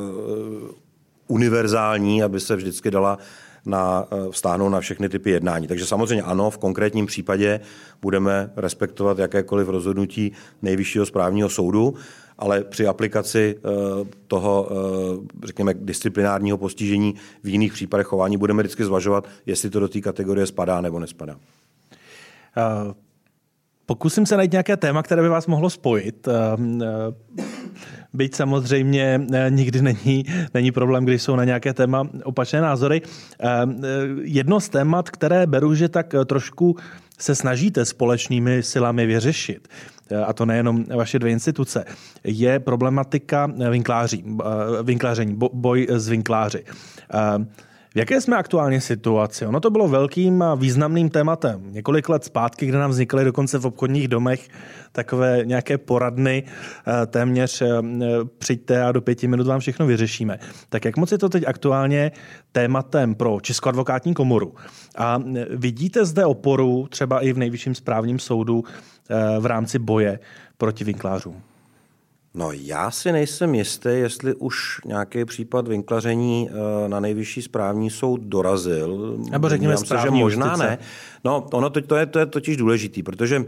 univerzální, aby se vždycky dala na, eh, vztáhnout na všechny typy jednání. Takže samozřejmě ano, v konkrétním případě budeme respektovat jakékoliv rozhodnutí nejvyššího správního soudu, ale při aplikaci eh, toho, eh, řekněme, disciplinárního postižení v jiných případech chování budeme vždycky zvažovat, jestli to do té kategorie spadá nebo nespadá. Uh... Pokusím se najít nějaké téma, které by vás mohlo spojit. Byť samozřejmě eh, nikdy není, není problém, když jsou na nějaké téma opačné názory. Eh, eh, jedno z témat, které beru, že tak trošku se snažíte společnými silami vyřešit, a to nejenom vaše dvě instituce, je problematika vinkláří, vinkláření, boj s vinkláři. V jaké jsme aktuálně situaci? Ono to bylo velkým a významným tématem. Několik let zpátky, kde nám vznikaly dokonce v obchodních domech takové nějaké poradny, eh, téměř eh, přijďte a do pěti minut vám všechno vyřešíme. Tak jak moc je to teď aktuálně tématem pro Českou advokátní komoru? A eh, vidíte zde oporu třeba i v nejvyšším správním soudu v rámci boje proti vinklářům? No já si nejsem jistý, jestli už nějaký případ vinklaření eh, na nejvyšší správní soud dorazil. Nebo řekněme se, že možná justice. ne. No ono to, to, je, to je totiž důležitý, protože uh,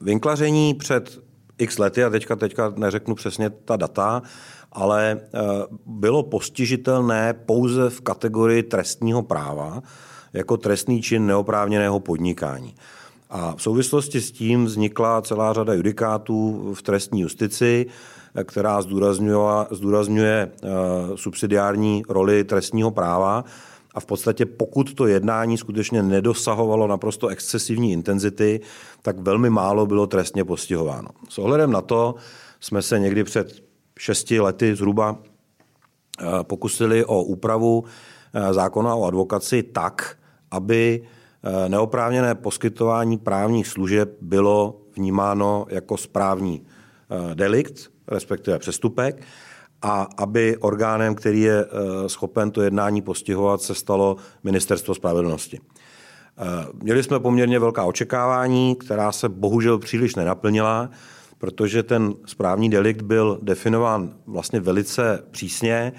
vinklaření před x lety, a teďka, teďka neřeknu přesně ta data, ale uh, bylo postižitelné pouze v kategorii trestního práva jako trestný čin neoprávněného podnikání. A v souvislosti s tím vznikla celá řada judikátů v trestní justici, která zdůrazňuje, eh, subsidiární roli trestního práva. A v podstatě pokud to jednání skutečně nedosahovalo naprosto excesivní intenzity, tak velmi málo bylo trestně postihováno. S ohledem na to jsme se někdy před šesti lety zhruba eh, pokusili o úpravu eh, zákona o advokaci tak, aby neoprávněné poskytování právních služeb bylo vnímáno jako správní eh, delikt, respektive přestupek, a aby orgánem, který je eh, schopen to jednání postihovat, se stalo Ministerstvo spravedlnosti. Měli jsme poměrně velká očekávání, která se bohužel příliš nenaplnila, protože ten správní delikt byl definován vlastně velice přísně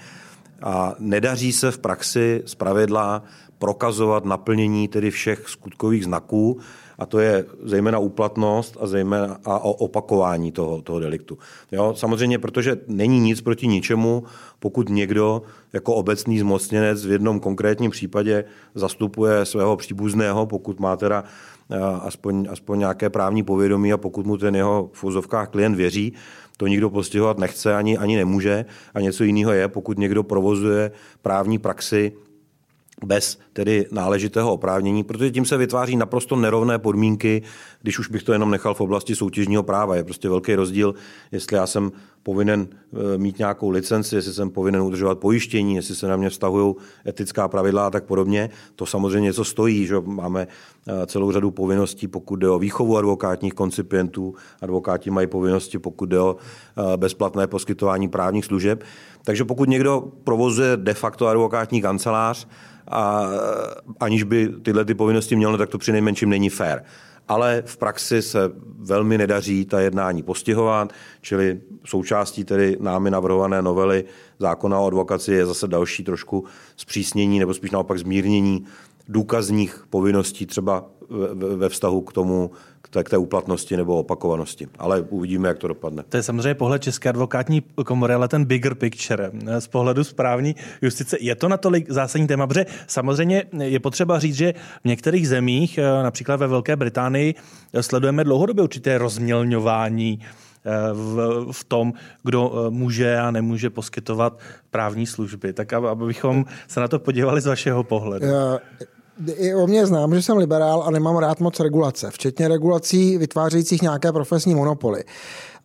a nedaří se v praxi zpravidla prokazovat naplnění tedy všech skutkových znaků, a to je zejména úplatnost a zejména a opakování toho, toho deliktu. Jo, samozřejmě, protože není nic proti ničemu, pokud někdo jako obecný zmocněnec v jednom konkrétním případě zastupuje svého příbuzného, pokud má teda eh, aspoň, aspoň nějaké právní povědomí a pokud mu ten jeho v úzovkách klient věří, to nikdo postihovat nechce ani, ani nemůže. A něco jiného je, pokud někdo provozuje právní praxi bez tedy náležitého oprávnění, protože tím se vytváří naprosto nerovné podmínky, když už bych to jenom nechal v oblasti soutěžního práva. Je prostě velký rozdíl, jestli já jsem povinen e, mít nějakou licenci, jestli jsem povinen udržovat pojištění, jestli se na mě vztahují etická pravidla a tak podobně. To samozřejmě něco stojí, že máme e, celou řadu povinností, pokud jde o výchovu advokátních koncipientů. Advokáti mají povinnosti, pokud jde o e, bezplatné poskytování právních služeb. Takže pokud někdo provozuje de facto advokátní kancelář, a aniž by tyhle ty povinnosti měl, no, tak to při nejmenším není fér. Ale v praxi se velmi nedaří ta jednání postihovat, čili součástí tedy námi navrhované novely zákona o advokaci je zase další trošku zpřísnění nebo spíš naopak zmírnění důkazních povinností třeba ve vztahu k tomu, k té, k té úplatnosti nebo opakovanosti. Ale uvidíme, jak to dopadne. To je samozřejmě pohled České advokátní komory, ale ten bigger picture z pohledu správní justice. Je to natolik zásadní téma, protože samozřejmě je potřeba říct, že v některých zemích, například ve Velké Británii, sledujeme dlouhodobě určité rozmělňování v, v tom, kdo může a nemůže poskytovat právní služby. Tak abychom se na to podívali z vašeho pohledu. I o mě znám, že jsem liberál a nemám rád moc regulace, včetně regulací vytvářejících nějaké profesní monopoly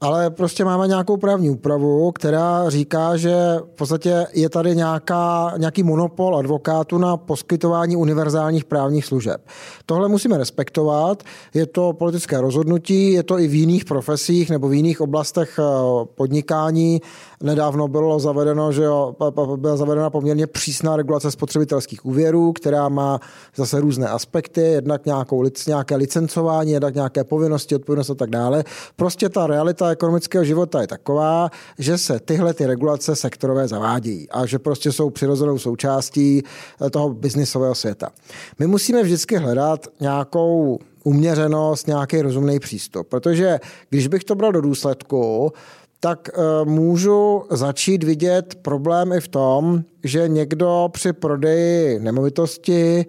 ale prostě máme nějakou právní úpravu, která říká, že v podstatě je tady nějaká, nějaký monopol advokátu na poskytování univerzálních právních služeb. Tohle musíme respektovat, je to politické rozhodnutí, je to i v jiných profesích nebo v jiných oblastech eh, podnikání. Nedávno bylo zavedeno, že jo, byla zavedena poměrně přísná regulace spotřebitelských úvěrů, která má zase různé aspekty, jednak nějakou, nějaké licencování, jednak nějaké povinnosti, odpovědnost a tak dále. Prostě ta realita ekonomického života je taková, že se tyhle ty regulace sektorové zavádějí a že prostě jsou přirozenou součástí eh, toho biznisového světa. My musíme vždycky hledat nějakou uměřenost, nějaký rozumný přístup, protože když bych to bral do důsledku, tak eh, můžu začít vidět problém i v tom, že někdo při prodeji nemovitosti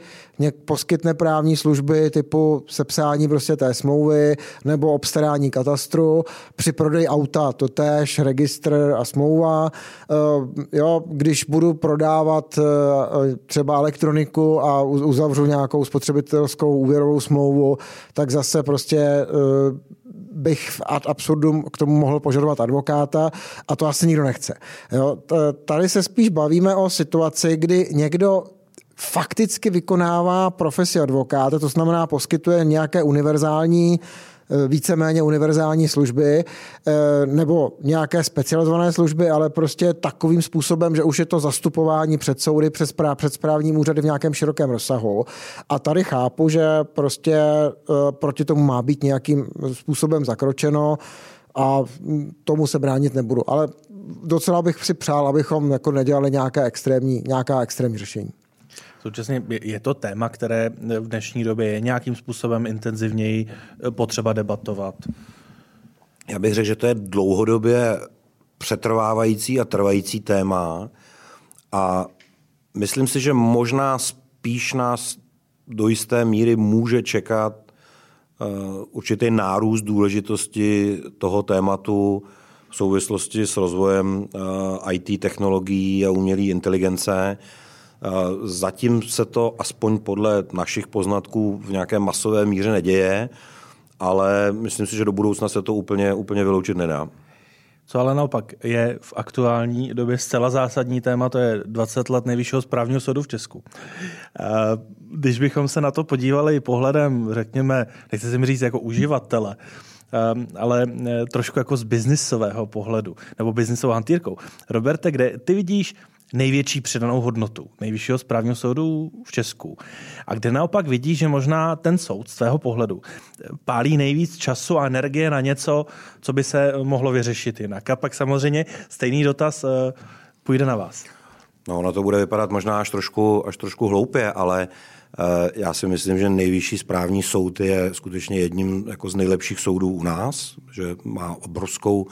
poskytne právní služby typu sepsání prostě té smlouvy nebo obstarání katastru, při prodeji auta to též, registr a smlouva. Eh, jo, když budu prodávat eh, třeba elektroniku a uzavřu nějakou spotřebitelskou úvěrovou smlouvu, tak zase prostě bych ad absurdum k tomu mohl požadovat advokáta a to asi nikdo nechce. Jo, tady se spíš bavíme o situaci, kdy někdo fakticky vykonává profesi advokáta, to znamená poskytuje nějaké univerzální víceméně univerzální služby eh, nebo nějaké specializované služby, ale prostě takovým způsobem, že už je to zastupování před soudy, před, správ, před správním úřady v nějakém širokém rozsahu. A tady chápu, že prostě eh, proti tomu má být nějakým způsobem zakročeno a tomu se bránit nebudu. Ale docela bych si přál, abychom jako nedělali nějaké extrémní, nějaká extrémní řešení. Současně je to téma, které v dnešní době je nějakým způsobem intenzivněji eh, potřeba debatovat. Já bych řekl, že to je dlouhodobě přetrvávající a trvající téma a myslím si, že možná spíš nás do jisté míry může čekat uh, určitý nárůst důležitosti toho tématu v souvislosti s rozvojem eh, IT technologií a umělé inteligence. Eh, zatím se to aspoň podle našich poznatků v nějaké masové míře neděje, ale myslím si, že do budoucna se to úplně, úplně vyloučit nedá. Co ale naopak je v aktuální době zcela zásadní téma, to je 20 let nejvyššího správního soudu v Česku. Eh, když bychom se na to podívali pohledem, řekněme, nechci si mi říct jako uživatele, eh, ale trošku jako z biznisového pohledu, nebo biznisovou hantýrkou. Roberte, kde ty vidíš největší přidanou hodnotu nejvyššího správního soudu v Česku. A kde naopak vidí, že možná ten soud z tvého pohledu pálí nejvíc času a energie na něco, co by se mohlo vyřešit jinak. A pak samozřejmě stejný dotaz eh, půjde na vás. No, ono to bude vypadat možná až trošku, až trošku hloupě, ale eh, já si myslím, že nejvyšší správní soud je skutečně jedním jako z nejlepších soudů u nás, že má obrovskou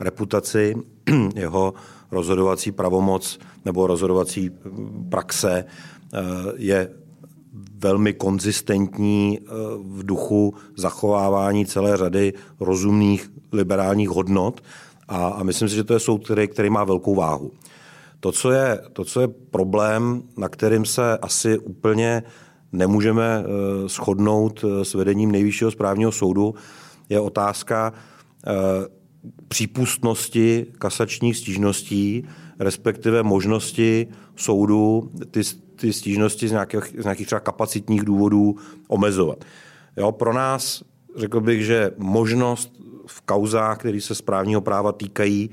reputaci. Jeho rozhodovací pravomoc nebo rozhodovací praxe eh, je velmi konzistentní eh, v duchu zachovávání celé řady rozumných liberálních hodnot a, a myslím si, že to je soud, který, který má velkou váhu. To co, je, to, co je problém, na kterým se asi úplně nemůžeme eh, shodnout s vedením nejvyššího správního soudu, je otázka přípustnosti kasačních stížností, respektive možnosti soudu ty, ty stížnosti z nějakých, z nějakých třeba kapacitních důvodů omezovat. Jo, pro nás řekl bych, že možnost v kauzách, které se správního práva týkají,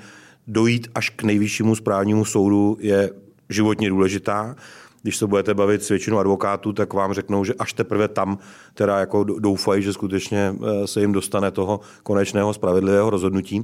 dojít až k nejvyššímu správnímu soudu je životně důležitá. Když se budete bavit s většinou advokátů, tak vám řeknou, že až teprve tam teda jako doufají, že skutečně eh, se jim dostane toho konečného spravedlivého rozhodnutí.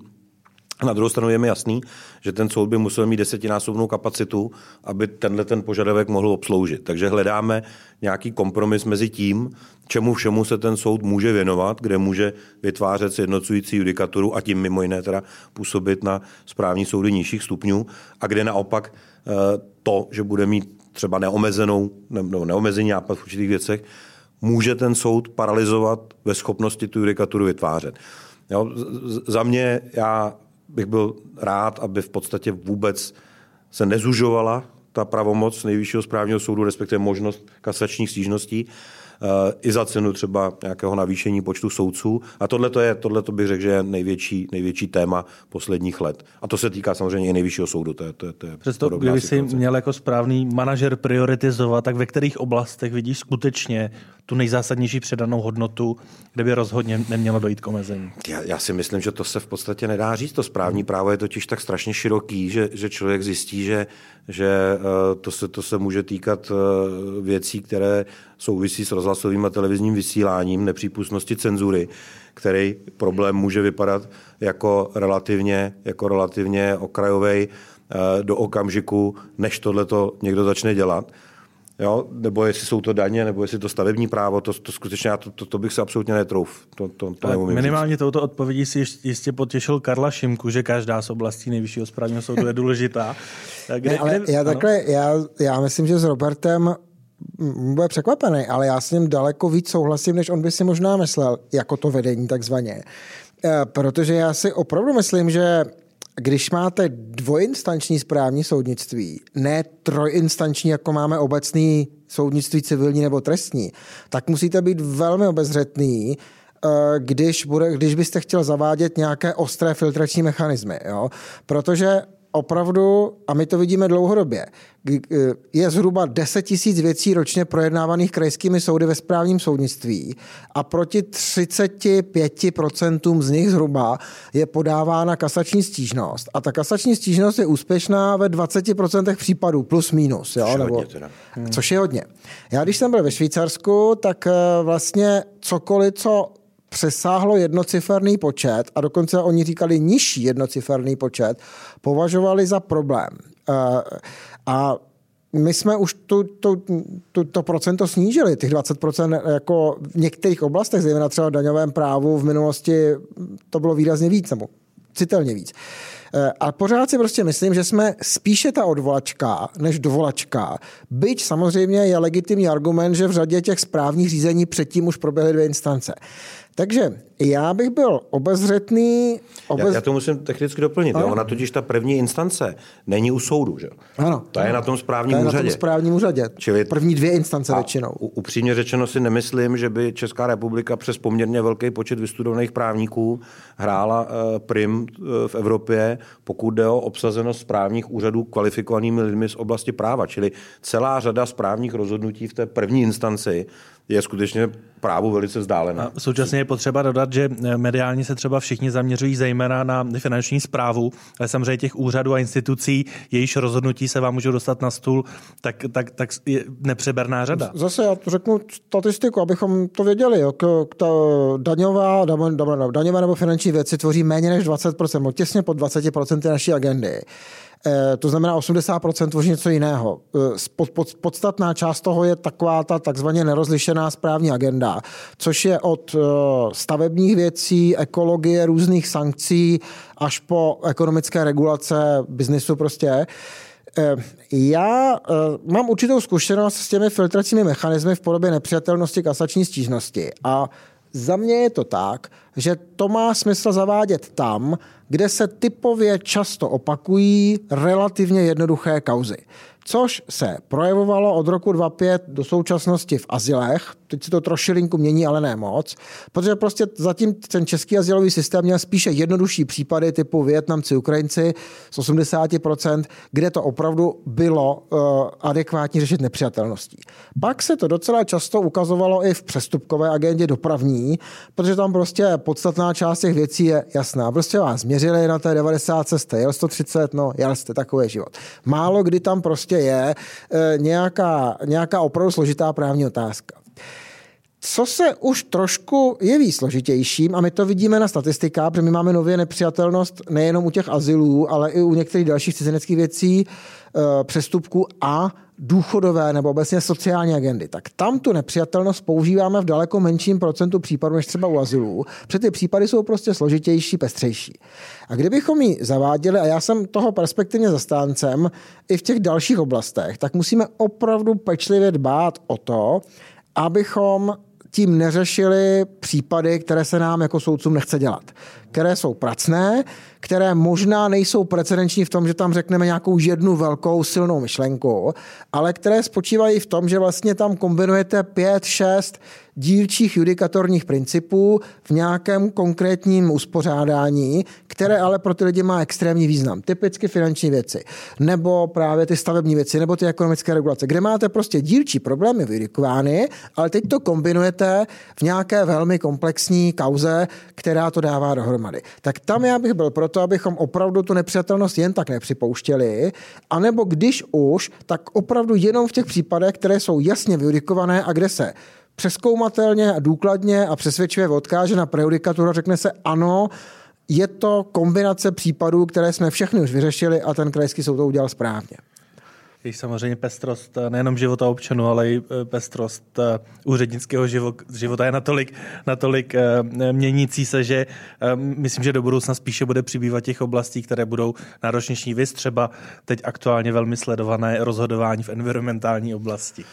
Na druhou stranu je mi jasný, že ten soud by musel mít desetinásobnou kapacitu, aby tenhle ten požadavek mohl obsloužit. Takže hledáme nějaký kompromis mezi tím, čemu všemu se ten soud může věnovat, kde může vytvářet sjednocující judikaturu a tím mimo jiné teda působit na správní soudy nižších stupňů a kde naopak eh, to, že bude mít třeba neomezenou nebo neomezený nápad v určitých věcech, může ten soud paralizovat ve schopnosti tu judikaturu vytvářet. Jo, za mě já bych byl rád, aby v podstatě vůbec se nezužovala ta pravomoc nejvyššího správního soudu, respektive možnost kasačních stížností, i za cenu třeba nějakého navýšení počtu soudců. A tohle to je, tohle to bych řekl, že je největší, největší téma posledních let. A to se týká samozřejmě i nejvyššího soudu. To je, to je, to je Přesto, kdyby si měl jako správný manažer prioritizovat, tak ve kterých oblastech vidíš skutečně tu nejzásadnější předanou hodnotu, kde by rozhodně nemělo dojít k omezení? Já, já si myslím, že to se v podstatě nedá říct. To správní právo je totiž tak strašně široký, že, že člověk zjistí, že, že eh, to, se, to se může týkat eh, věcí, které souvisí s rozhlasovým a televizním vysíláním, nepřípustnosti cenzury, který problém může vypadat jako relativně, jako relativně okrajový eh, do okamžiku, než tohle to někdo začne dělat. Jo? Nebo jestli jsou to daně, nebo jestli to stavební právo, to, to skutečně já to, to, to, bych se absolutně netrouf. To, to, to neumím minimálně říct. touto odpovědí si jistě potěšil Karla Šimku, že každá z oblastí nejvyššího správního soudu je důležitá. Kde, ne, ale kde, já, takhle, já, já myslím, že s Robertem bude překvapený, ale já s ním daleko víc souhlasím, než on by si možná myslel, jako to vedení takzvaně. E, protože já si opravdu myslím, že když máte dvojinstanční správní soudnictví, ne trojinstanční, jako máme obecný soudnictví civilní nebo trestní, tak musíte být velmi obezřetný, e, když, bude, když byste chtěl zavádět nějaké ostré filtrační mechanismy. Jo? Protože opravdu, a my to vidíme dlouhodobě, je zhruba 10 tisíc věcí ročně projednávaných krajskými soudy ve správním soudnictví a proti 35% z nich zhruba je podávána kasační stížnost. A ta kasační stížnost je úspěšná ve 20% případů, plus minus. Jo? Což, Nebo, hodně teda. což je hodně. Já když jsem byl ve Švýcarsku, tak eh, vlastně cokoliv, co přesáhlo jednociferný počet a dokonce oni říkali nižší jednociferný počet, považovali za problém. A my jsme už tu, tu, tu, to procento snížili, těch 20% jako v některých oblastech, zejména třeba v daňovém právu v minulosti to bylo výrazně víc, nebo citelně víc. A pořád si prostě myslím, že jsme spíše ta odvolačka než dovolačka. Byť samozřejmě je legitimní argument, že v řadě těch správních řízení předtím už proběhly dvě instance. Takže já bych byl obezřetný. Obez... Já, já to musím technicky doplnit. Jo? Ona totiž ta první instance není u soudu. Že? Ano. To je na tom správním úřadě. úřadě. na tom správním úřadě. Čili první dvě instance většinou. Upřímně řečeno si nemyslím, že by Česká republika přes poměrně velký počet vystudovaných právníků hrála uh, prim uh, v Evropě, pokud jde o obsazenost správních úřadů kvalifikovanými lidmi z oblasti práva. Čili celá řada správních rozhodnutí v té první instanci je skutečně právu velice vzdálená. A současně je potřeba dodat, že eh, mediálně se třeba všichni zaměřují zejména na finanční zprávu, ale samozřejmě těch úřadů a institucí, jejíž rozhodnutí se vám můžou dostat na stůl, tak, tak, tak je nepřeberná řada. Zase já to řeknu statistiku, abychom to věděli. Jo. Ta daňová, daňové nebo finanční věci tvoří méně než 20%, těsně pod 20% naší agendy. Eh, to znamená 80% tvoří něco jiného. Eh, pod, pod, podstatná část toho je taková ta takzvaně nerozlišená správní agenda, což je od eh, stavebních věcí, ekologie, různých sankcí až po ekonomické regulace biznisu prostě. Já mám určitou zkušenost s těmi filtracími mechanismy v podobě nepřijatelnosti kasační stížnosti a za mě je to tak, že to má smysl zavádět tam, kde se typově často opakují relativně jednoduché kauzy což se projevovalo od roku 2005 do současnosti v azylech. Teď se to trošilinku mění, ale ne moc, protože prostě zatím ten český azylový systém měl spíše jednodušší případy typu Větnamci, Ukrajinci z 80%, kde to opravdu bylo uh, adekvátně řešit nepřijatelností. Pak se to docela často ukazovalo i v přestupkové agendě dopravní, protože tam prostě podstatná část těch věcí je jasná. Prostě vás změřili na té 90 jste jel 130, no jel jste, takový život. Málo kdy tam prostě prostě je eh, nějaká, nějaká opravdu složitá právní otázka. Co se už trošku jeví složitějším, a my to vidíme na statistikách, protože my máme nově nepřijatelnost nejenom u těch azylů, ale i u některých dalších cizineckých věcí, Eh, přestupků a důchodové nebo obecně sociální agendy, tak tam tu nepřijatelnost používáme v daleko menším procentu případů než třeba u azylů, protože ty případy jsou prostě složitější, pestřejší. A kdybychom ji zaváděli, a já jsem toho perspektivně zastáncem i v těch dalších oblastech, tak musíme opravdu pečlivě dbát o to, abychom tím neřešili případy, které se nám jako soudcům nechce dělat které jsou pracné, které možná nejsou precedenční v tom, že tam řekneme nějakou jednu velkou silnou myšlenku, ale které spočívají v tom, že vlastně tam kombinujete pět, šest dílčích judikatorních principů v nějakém konkrétním uspořádání, které ale pro ty lidi má extrémní význam. Typicky finanční věci, nebo právě ty stavební věci, nebo ty ekonomické regulace, kde máte prostě dílčí problémy vyrikovány, ale teď to kombinujete v nějaké velmi komplexní kauze, která to dává dohromady. Tak tam já bych byl proto, abychom opravdu tu nepřijatelnost jen tak nepřipouštěli, anebo když už, tak opravdu jenom v těch případech, které jsou jasně vyjudikované a kde se přeskoumatelně a důkladně a přesvědčivě odkáže na prejudikaturu a řekne se ano, je to kombinace případů, které jsme všechny už vyřešili a ten krajský soud to udělal správně. Je samozřejmě pestrost eh, nejenom života občanů, ale i eh, pestrost eh, úřednického života je natolik, natolik měnící se, že myslím, že do budoucna spíše bude přibývat těch oblastí, které budou náročnější. Vy třeba teď aktuálně velmi sledované rozhodování v environmentální oblasti.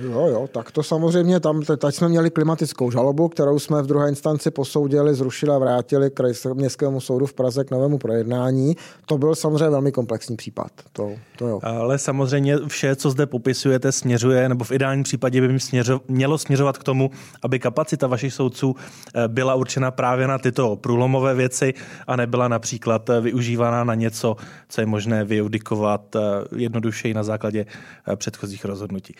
Jo, jo, tak to samozřejmě tam, teď jsme měli klimatickou žalobu, kterou jsme v druhé instanci posoudili, zrušili a vrátili k městskému soudu v Praze k novému projednání. To byl samozřejmě velmi komplexní případ. To, to jo. Ale samozřejmě vše, co zde popisujete, směřuje, nebo v ideálním případě by směřo, mělo směřovat k tomu, aby kapacita vašich soudců eh, byla určena právě na tyto průlomové věci a nebyla například eh, využívána na něco, co je možné vyjudikovat eh, jednodušeji na základě předchozích rozhodnutí.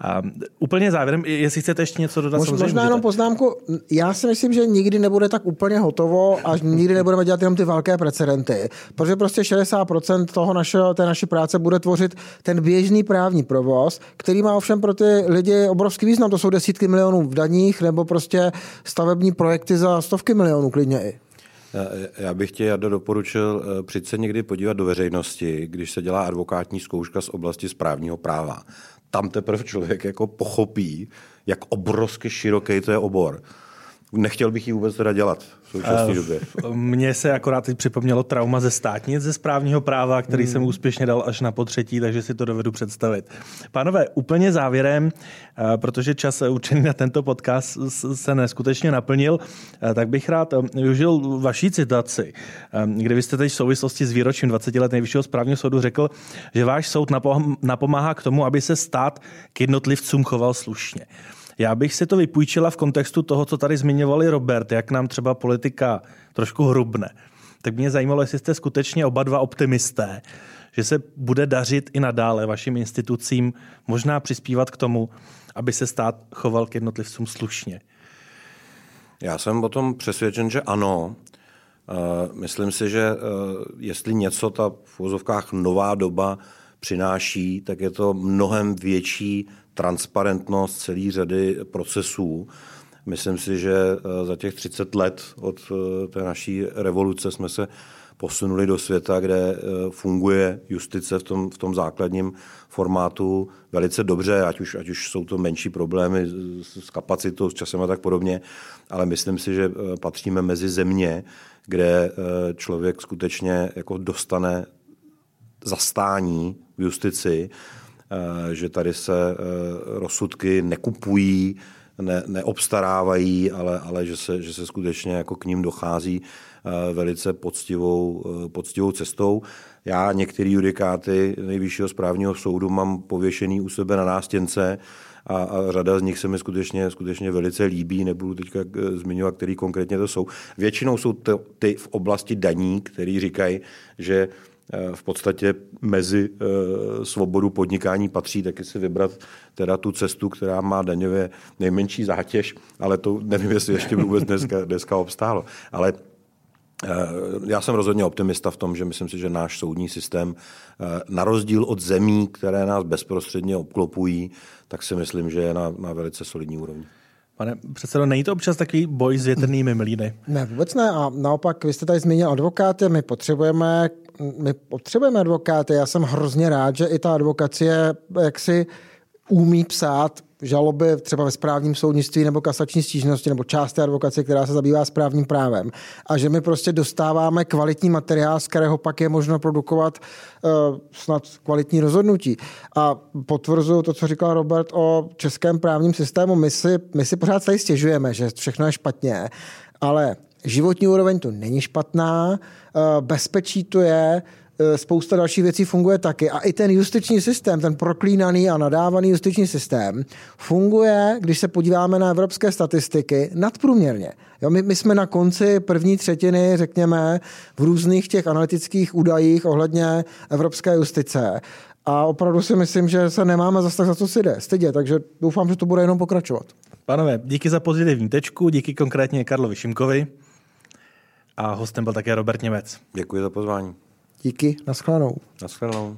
A úplně závěrem, jestli chcete ještě něco dodat, Mož, Možná jenom poznámku. Já si myslím, že nikdy nebude tak úplně hotovo a nikdy nebudeme dělat jenom ty velké precedenty, protože prostě 60% toho našeho, té naší práce bude tvořit ten běžný právní provoz, který má ovšem pro ty lidi obrovský význam. To jsou desítky milionů v daních nebo prostě stavební projekty za stovky milionů klidně i. Já bych tě, Jado, doporučil eh, přijít se někdy podívat do veřejnosti, když se dělá advokátní zkouška z oblasti správního práva tam teprve člověk jako pochopí, jak obrovsky široký to je obor. Nechtěl bych ji vůbec teda dělat v současné uh, době. Mně se akorát teď připomnělo trauma ze státnic ze správního práva, který hmm. jsem úspěšně dal až na potřetí, takže si to dovedu představit. Pánové, úplně závěrem, uh, protože čas určený na tento podcast se neskutečně naplnil, uh, tak bych rád využil vaší citaci, kdy vy jste teď v souvislosti s výročím 20 let nejvyššího správního soudu řekl, že váš soud napomáhá k tomu, aby se stát k jednotlivcům choval slušně. Já bych si to vypůjčila v kontextu toho, co tady zmiňovali Robert, jak nám třeba politika trošku hrubne. Tak mě zajímalo, jestli jste skutečně oba dva optimisté, že se bude dařit i nadále vašim institucím možná přispívat k tomu, aby se stát choval k jednotlivcům slušně. Já jsem o tom přesvědčen, že ano. Eh, myslím si, že eh, jestli něco ta v vozovkách nová doba přináší, tak je to mnohem větší transparentnost celé řady procesů. Myslím si, že eh, za těch 30 let od eh, té naší revoluce jsme se posunuli do světa, kde eh, funguje justice v tom, v tom základním formátu velice dobře, ať už, ať už jsou to menší problémy s kapacitou, s časem a tak podobně, ale myslím si, že patříme mezi země, kde člověk skutečně jako dostane zastání v justici že tady se eh, rozsudky nekupují, ne, neobstarávají, ale, ale že, se, že se skutečně jako k ním dochází eh, velice poctivou, poctivou cestou. Já některé judikáty nejvyššího správního soudu mám pověšený u sebe na nástěnce a, a řada z nich se mi skutečně, skutečně velice líbí, nebudu teďka zmiňovat, který konkrétně to jsou. Většinou jsou to ty v oblasti daní, který říkají, že v podstatě mezi eh, svobodu podnikání patří taky si vybrat teda tu cestu, která má daňově nejmenší zátěž, ale to nevím, jestli ještě vůbec dneska, dneska obstálo. Ale eh, já jsem rozhodně optimista v tom, že myslím si, že náš soudní systém, eh, na rozdíl od zemí, které nás bezprostředně obklopují, tak si myslím, že je na, na velice solidní úrovni. Pane předsedo, není to občas takový boj s větrnými mlýny? Ne, vůbec ne. A naopak, vy jste tady zmínil advokáty, my potřebujeme, my potřebujeme advokáty. Já jsem hrozně rád, že i ta advokacie jaksi umí psát žaloby třeba ve správním soudnictví nebo kasační stížnosti nebo části advokace, která se zabývá správním právem a že my prostě dostáváme kvalitní materiál, z kterého pak je možno produkovat uh, snad kvalitní rozhodnutí. A potvrzuju to, co říkal Robert o českém právním systému. My si, my si pořád tady stěžujeme, že všechno je špatně, ale životní úroveň tu není špatná, uh, bezpečí tu je, Eh, spousta dalších věcí funguje taky. A i ten justiční systém, ten proklínaný a nadávaný justiční systém, funguje, když se podíváme na evropské statistiky, nadprůměrně. Jo, my, my jsme na konci první třetiny, řekněme, v různých těch analytických údajích ohledně evropské justice. A opravdu si myslím, že se nemáme zase tak za co si jde, stydě, takže doufám, že to bude jenom pokračovat. Panové, díky za pozitivní tečku, díky konkrétně Karlovi Šimkovi a hostem byl také Robert Němec. Děkuji za pozvání. Díky, naschledanou. Naschledanou.